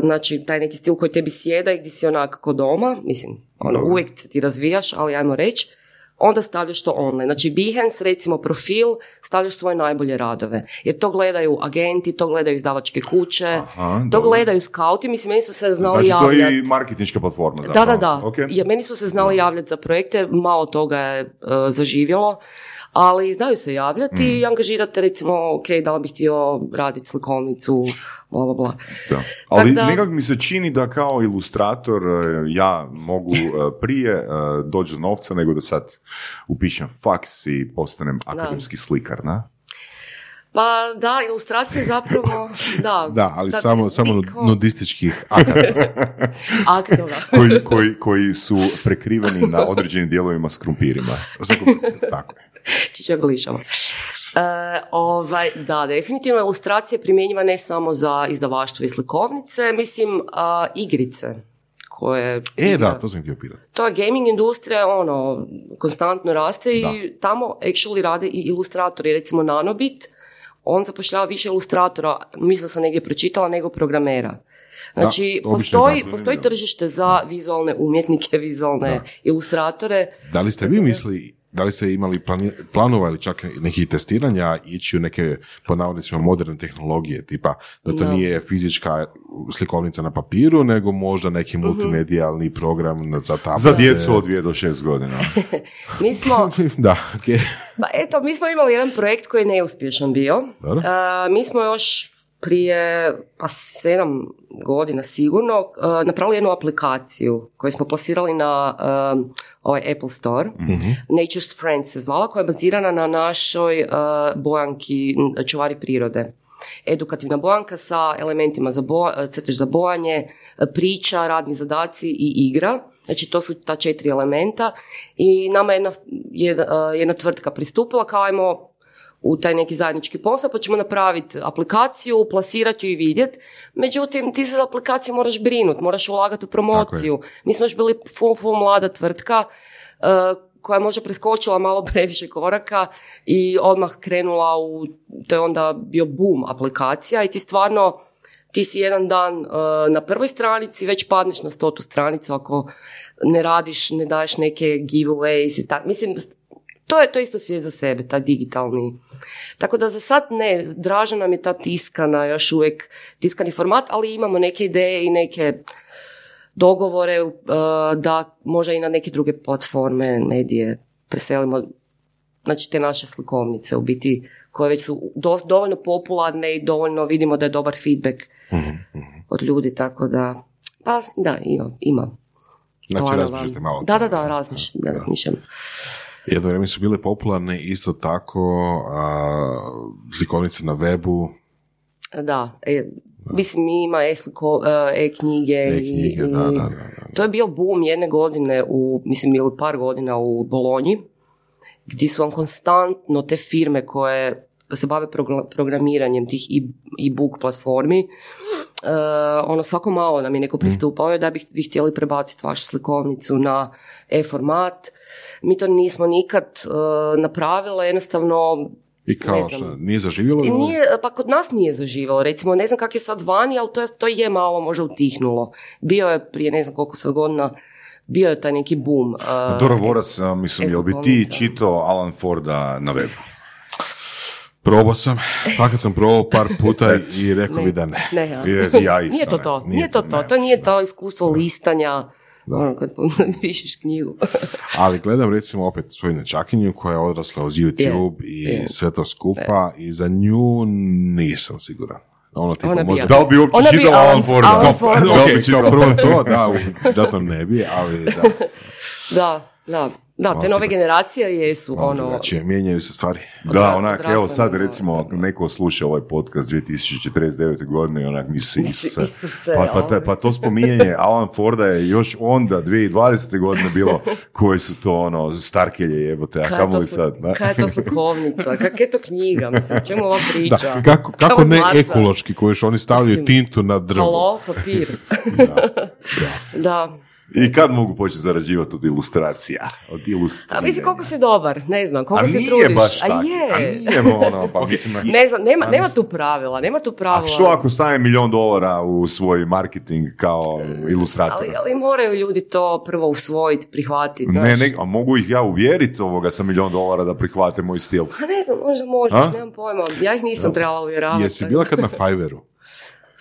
znači, taj neki stil koji tebi sjeda i gdje si onak ko doma, mislim, ono, uvijek ti razvijaš, ali ajmo reći, onda stavljaš to online. Znači Behance, recimo profil, stavljaš svoje najbolje radove. Jer to gledaju agenti, to gledaju izdavačke kuće, Aha, to dobro. gledaju skauti, mislim, meni su se znali Znači, to javljati. je i marketinška platforma Da, zapravo. da, da. Ok. Ja, meni su se znali javljati za projekte, malo toga je e, zaživjelo, ali znaju se javljati Mm. i angažirate recimo, ok, da li bih htio raditi slikovnicu, bla, bla, bla. Da. Ali da- nekako mi se čini da kao ilustrator e, ja mogu e, prije e, doći do novca nego da sad upišem faks i postanem akademski slikar, na? Pa da, ilustracije zapravo, da. Da, ali samo, samo niko- nudističkih aktova. Koji, koji, koji su prekriveni na određenim dijelovima s krumpirima. Tako je. Čičaglišama. E, ovaj, da, definitivno ilustracije primjenjiva ne samo za izdavaštvo i slikovnice, mislim a, igrice koje... E, da, to sam htio pitati. to je gaming industrija, ono, konstantno raste i Da. tamo actually rade i ilustratori, recimo Nanobit, on zapošljava više ilustratora, mislim da sam negdje pročitala, nego programera. Znači, Da, postoji, je postoji tržište za vizualne umjetnike, vizualne ilustratore. Da li ste vi mislili, da li ste imali plani- planova ili čak nekih testiranja ići u neke, po navodnicima, moderne tehnologije, tipa da to Da. nije fizička slikovnica na papiru, nego možda neki Mhm. multimedijalni program za tablete. Za djecu od 2 do 6 godina. Mi smo, da, okej. pa eto, mi smo imali jedan projekt koji je neuspješan bio. A, mi smo još prije pa sedam godina sigurno uh, napravili jednu aplikaciju koju smo plasirali na um, ovaj Apple Store. Nature's Friends se zvala, koja je bazirana na našoj uh, bojanki čuvari prirode. Edukativna bojanka sa elementima za bo, crtež za bojanje, priča, radni zadaci i igra. Znači to su ta četiri elementa i nama je jedna, jedna, jedna tvrtka pristupila kao ajmo u taj neki zajednički posao, pa ćemo napraviti aplikaciju, plasirati ju i vidjeti. Međutim, ti se za aplikaciju moraš brinuti, moraš ulagati u promociju. Mi smo još bili full, full mlada tvrtka uh, koja je možda preskočila malo previše koraka i odmah krenula u, to je onda bio boom aplikacija i ti stvarno, ti si jedan dan uh, na prvoj stranici, već padneš na stotu stranicu ako ne radiš, ne daješ neke giveaways i tako. Mislim, to je to isto svijet za sebe, ta digitalni. Tako da za sad ne, draža nam je ta tiskana, još uvijek tiskani format, ali imamo neke ideje i neke dogovore uh, da možda i na neke druge platforme, medije preselimo znači te naše slikovnice u biti koje već su dos- dovoljno popularne i dovoljno vidimo da je dobar feedback od ljudi, tako da pa da, ima, ima. Znači, razmišljate malo. Da, da, da, razmišljam, da, razmišljam. Jedno vrijeme su bile popularne isto tako a, slikovnice na webu, Da, e, mislim mi ima e-sliko, e, e-knjige, e-knjige, i, da, da, da, da. to je bio boom jedne godine u, mislim ili par godina u Bolonji, gdje su vam konstantno te firme koje se bave progr- programiranjem tih e-book platformi, e, ono svako malo nam je neko pristupao da bi, bi htjeli prebaciti vašu slikovnicu na e-format. Mi to nismo nikad e, napravile, jednostavno I kao Ne znam. što, nije zaživjelo? i nije, pa kod nas nije zaživalo, recimo, ne znam kak je sad vani, ali to je, to je malo možda utihnulo. Bio je prije ne znam koliko sad godina, bio je taj neki boom. uh, Doro Vorac, mislim, jel bi ti e-slikovnica. čitao Alan Forda na webu? Probao sam, fakat sam probao par puta i rekao bi da ne. Ne, ja. I ja isto Nije to to, Nije nije to to, to nije to iskustvo listanja, ono kad pišeš knjigu. Ali gledam recimo opet svoju nečakinju koja je odrasla uz YouTube i je. sve to skupa i za nju nisam siguran. Ono tipa Ona bi možda... ja. Da li bi uopće čitao Alan- Forda? Alan Da, Forda. da li bi Ok, čitao? kao prvo to, da, vjerojatno ne bi, ali da. Da, da, da, te Malo nove si- generacije jesu Malo ono, drugačije, mijenjaju se stvari. Da, onak, evo sad recimo neko sluša ovaj podcast 2049. godine i onak misli, Isuse, pa, pa, ta- ono. pa to spominjanje Alan Forda je još onda 2020. godine bilo koji su to ono starkelje jebote, a kamoli sli- sad, da? kaj je to slikovnica, kak je to knjiga, mislim, čemu ova priča? Da, kako, kako ne ekološki koji još oni stavljaju Mislim, tintu na drvo. Halo, papir. da. I kad mogu početi zarađivati od ilustracija? Od ilustriranja? A mislim koliko si dobar, ne znam, koliko A se nije trudiš. baš A je. A nije ono, pa mislim, Ne znam, nema, nema tu pravila, nema tu A pravila. što ako stavim milion dolara u svoj marketing kao ilustrator? ali, ali moraju ljudi to prvo usvojiti, prihvatiti. Ne, ne, a mogu ih ja uvjeriti ovoga sa milion dolara da prihvate moj stil. Pa ne znam, možda možeš, A? nemam pojma. Ja ih nisam trebala uvjeravati. Jesi bila kad na Fiverru?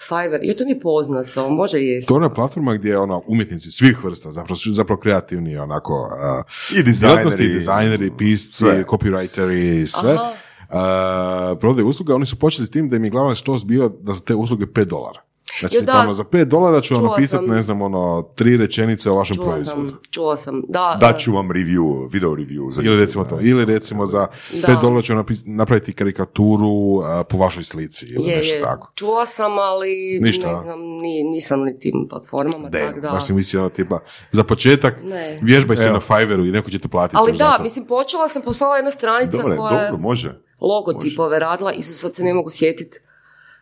Fiverr, je to mi je poznato, može jesti. To je ona platforma gdje je ono, umjetnici svih vrsta, zapravo, zapravo kreativni, onako, uh, I dizajneri. i dizajneri, pisci, Sve. copywriteri, sve. Aha. Uh, prodaju usluge, oni su počeli s tim da im je glavni štos bio da za te usluge 5 dolara. Znači, Jo, da. ono, za 5 dolara ću vam napisati, sam. ne znam, ono, tri rečenice o vašem Čula proizvodu. sam, čula sam. Da, Daću vam review, video review. Za Ili recimo to, ili recimo za 5 Da. dolara ću vam napis- napraviti karikaturu uh, po vašoj slici ili je, nešto je. tako. Čula sam, ali Ništa, ne a? znam, ni, nisam ni tim platformama, Da, tako da. baš sam mislio, ono, tipa, za početak Ne. vježbaj se Evo. na Fiverru i neko će te platiti. Ali da, mislim, počela sam, poslala jedna stranica Dobro, koja je dobro, može. logotipove radila i sad se ne mogu sjetiti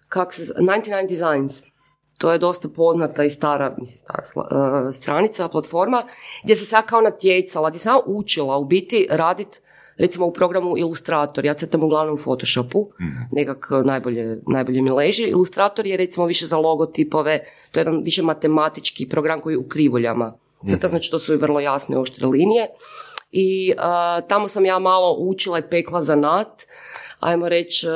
kak se, 99 Designs. To je dosta poznata i stara, mislim stara sla- e, stranica, platforma, gdje se sad kao natjecala, gdje sam učila u biti radit recimo u programu Illustrator, ja crtam uglavnom u Photoshopu, nekak e, najbolje, najbolje mi leži. Illustrator je recimo više za logotipove, to je jedan više matematički program koji je u krivoljama crta, znači to su i vrlo jasne oštre linije. I e, tamo sam ja malo učila i pekla zanat, ajmo reći, e,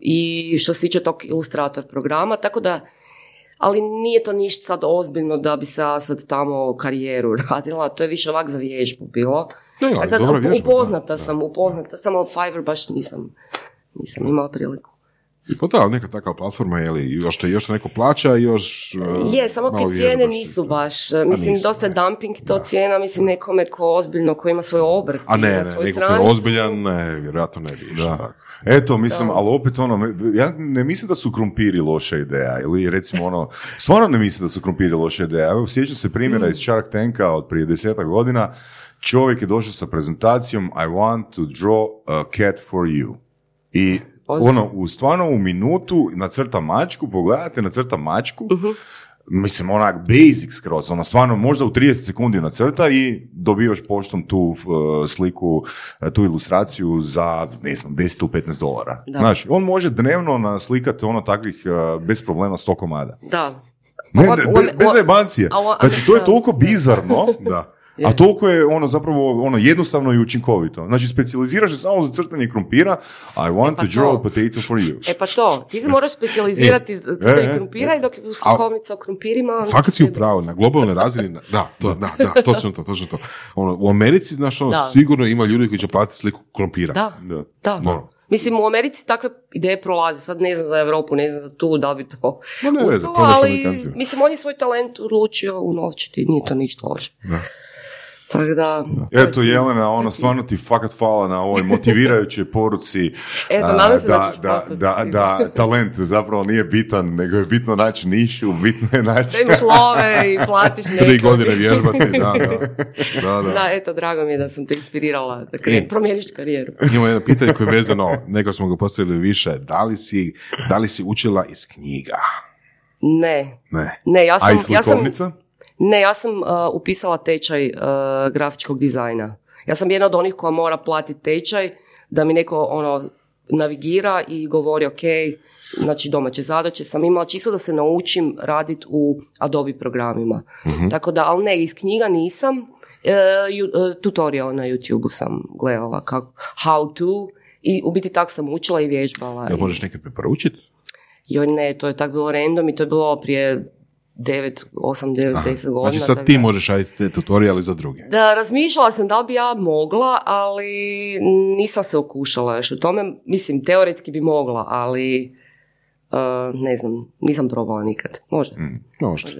i što se tiče tog Illustrator programa, tako da ali nije to ništa sad ozbiljno da bi se sad tamo karijeru radila, to je više ovak za vježbu bilo. Ne, ali Tako da, vježba, upoznata da, sam, upoznata sam, ali Fiverr baš nisam, nisam imala priliku. Pa da, neka takva platforma, je li, još te, još te neko plaća i još... uh, Je, samo te cijene nisu baš, e, mislim, nisu, dosta je ne. dumping to cijena, mislim, nekome ko ozbiljno, ko ima svoj obrt A ne, na ne, svojoj neko ko je ozbiljan, ne, vjerojatno ne bi išao tako. Eto, mislim, ali opet ono, ja ne mislim da su krumpiri loša ideja, ili recimo ono, stvarno ne mislim da su krumpiri loša ideja. Evo, sjećam se primjera iz Shark Tanka od prije deseta godina, čovjek je došao sa prezentacijom I want to draw a cat for you. I ono, u stvarno u minutu nacrta mačku, pogledate, nacrta mačku, mislim, onak basic skroz, ono stvarno možda u 30 sekundi nacrta i dobivaš poštom tu uh, sliku, uh, tu ilustraciju za, ne znam, 10 ili 15 dolara. Da. Znaš, on može dnevno naslikati ono takvih uh, bez problema 100 komada. Da. Ne, ne, bez, bez ovo- Znači, to je toliko bizarno Da. A toliko je ono zapravo ono jednostavno i učinkovito. Znači, specijaliziraš se samo za crtanje krumpira, I want pa to draw a potato for you. E pa to, ti se moraš specijalizirati za crtanje e, e. krumpira i dok je slikovnica o krumpirima... Fakat si u pravu, na globalnoj razini, da, to, da, da, točno to, točno to. Ono, u Americi, znaš, ono, Da. sigurno ima ljudi koji će platiti sliku krompira. Da, Da. da. Da. Mislim, u Americi takve ideje prolaze. Sad ne znam za Europu, ne znam za tu, da li bi to Ma ne uspjelo, ali mislim, on je svoj talent odlučio unovčiti, nije to ništa loše. Da. Tako da... Eto, Jelena, ono, stvarno ti fakat hvala na ovoj motivirajućoj poruci. Eto, a, nadam se da da, ćeš da, da, da talent zapravo nije bitan, nego je bitno naći nišu, bitno je naći... Da imaš love i platiš nekog. Tri godine vježbati, da, da. Da, da. Da, eto, drago mi je da sam te inspirirala da kre- promijeniš karijeru. Imamo jedno pitanje koje je vezano, neko smo ga postavili više, da li si, da li si učila iz knjiga? Ne, Ne. ne, ja A sam... i ja sam? Ne, ja sam uh, upisala tečaj uh, grafičkog dizajna. Ja sam jedna od onih koja mora platiti tečaj da mi neko ono navigira i govori ok, znači domaće zadaće sam imala čisto da se naučim raditi u Adobe programima. Tako da, ali ne, iz knjiga nisam, e, ju- e, tutorial na YouTube sam gledala kako, how to i u biti tak sam učila i vježbala. Jel možeš neke preporučiti? Joj ne, to je tak bilo random i to je bilo prije 9, 8, 9, 10 godina. Znači sad ti da- možeš raditi te tutoriale za druge. da, razmišljala sam da li bi ja mogla, ali nisam se okušala još u tome. Mislim, teoretski bi mogla, ali uh, ne znam, nisam probala nikad. Može, Možda.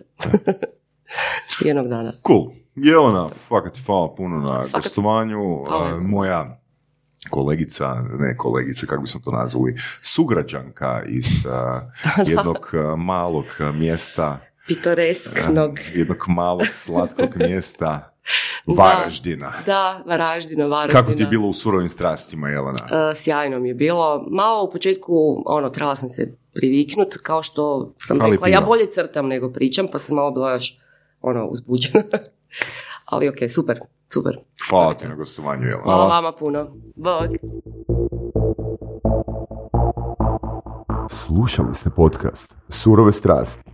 jednog dana. Cool. Jelena, fakat ti hvala puno na Fakat. gostovanju. A, moja kolegica, ne kolegica, kako bismo to nazvali, sugrađanka iz a, jednog malog mjesta, Pitoresknog. jednog malog slatkog mjesta, Varaždina. Da, Varaždina, Varaždina. Kako ti je bilo u surovim strastima, Jelena? Uh, sjajno mi je bilo. Malo u početku, ono, trebala sam se priviknut, kao što sam Ali rekla, ja bolje crtam nego pričam, pa sam malo bila još, ono, uzbuđena. Ali ok, super, super. Hvala ti na gostovanju, Jelena. Hvala vama puno. Bog. Slušali ste podcast Surove strasti.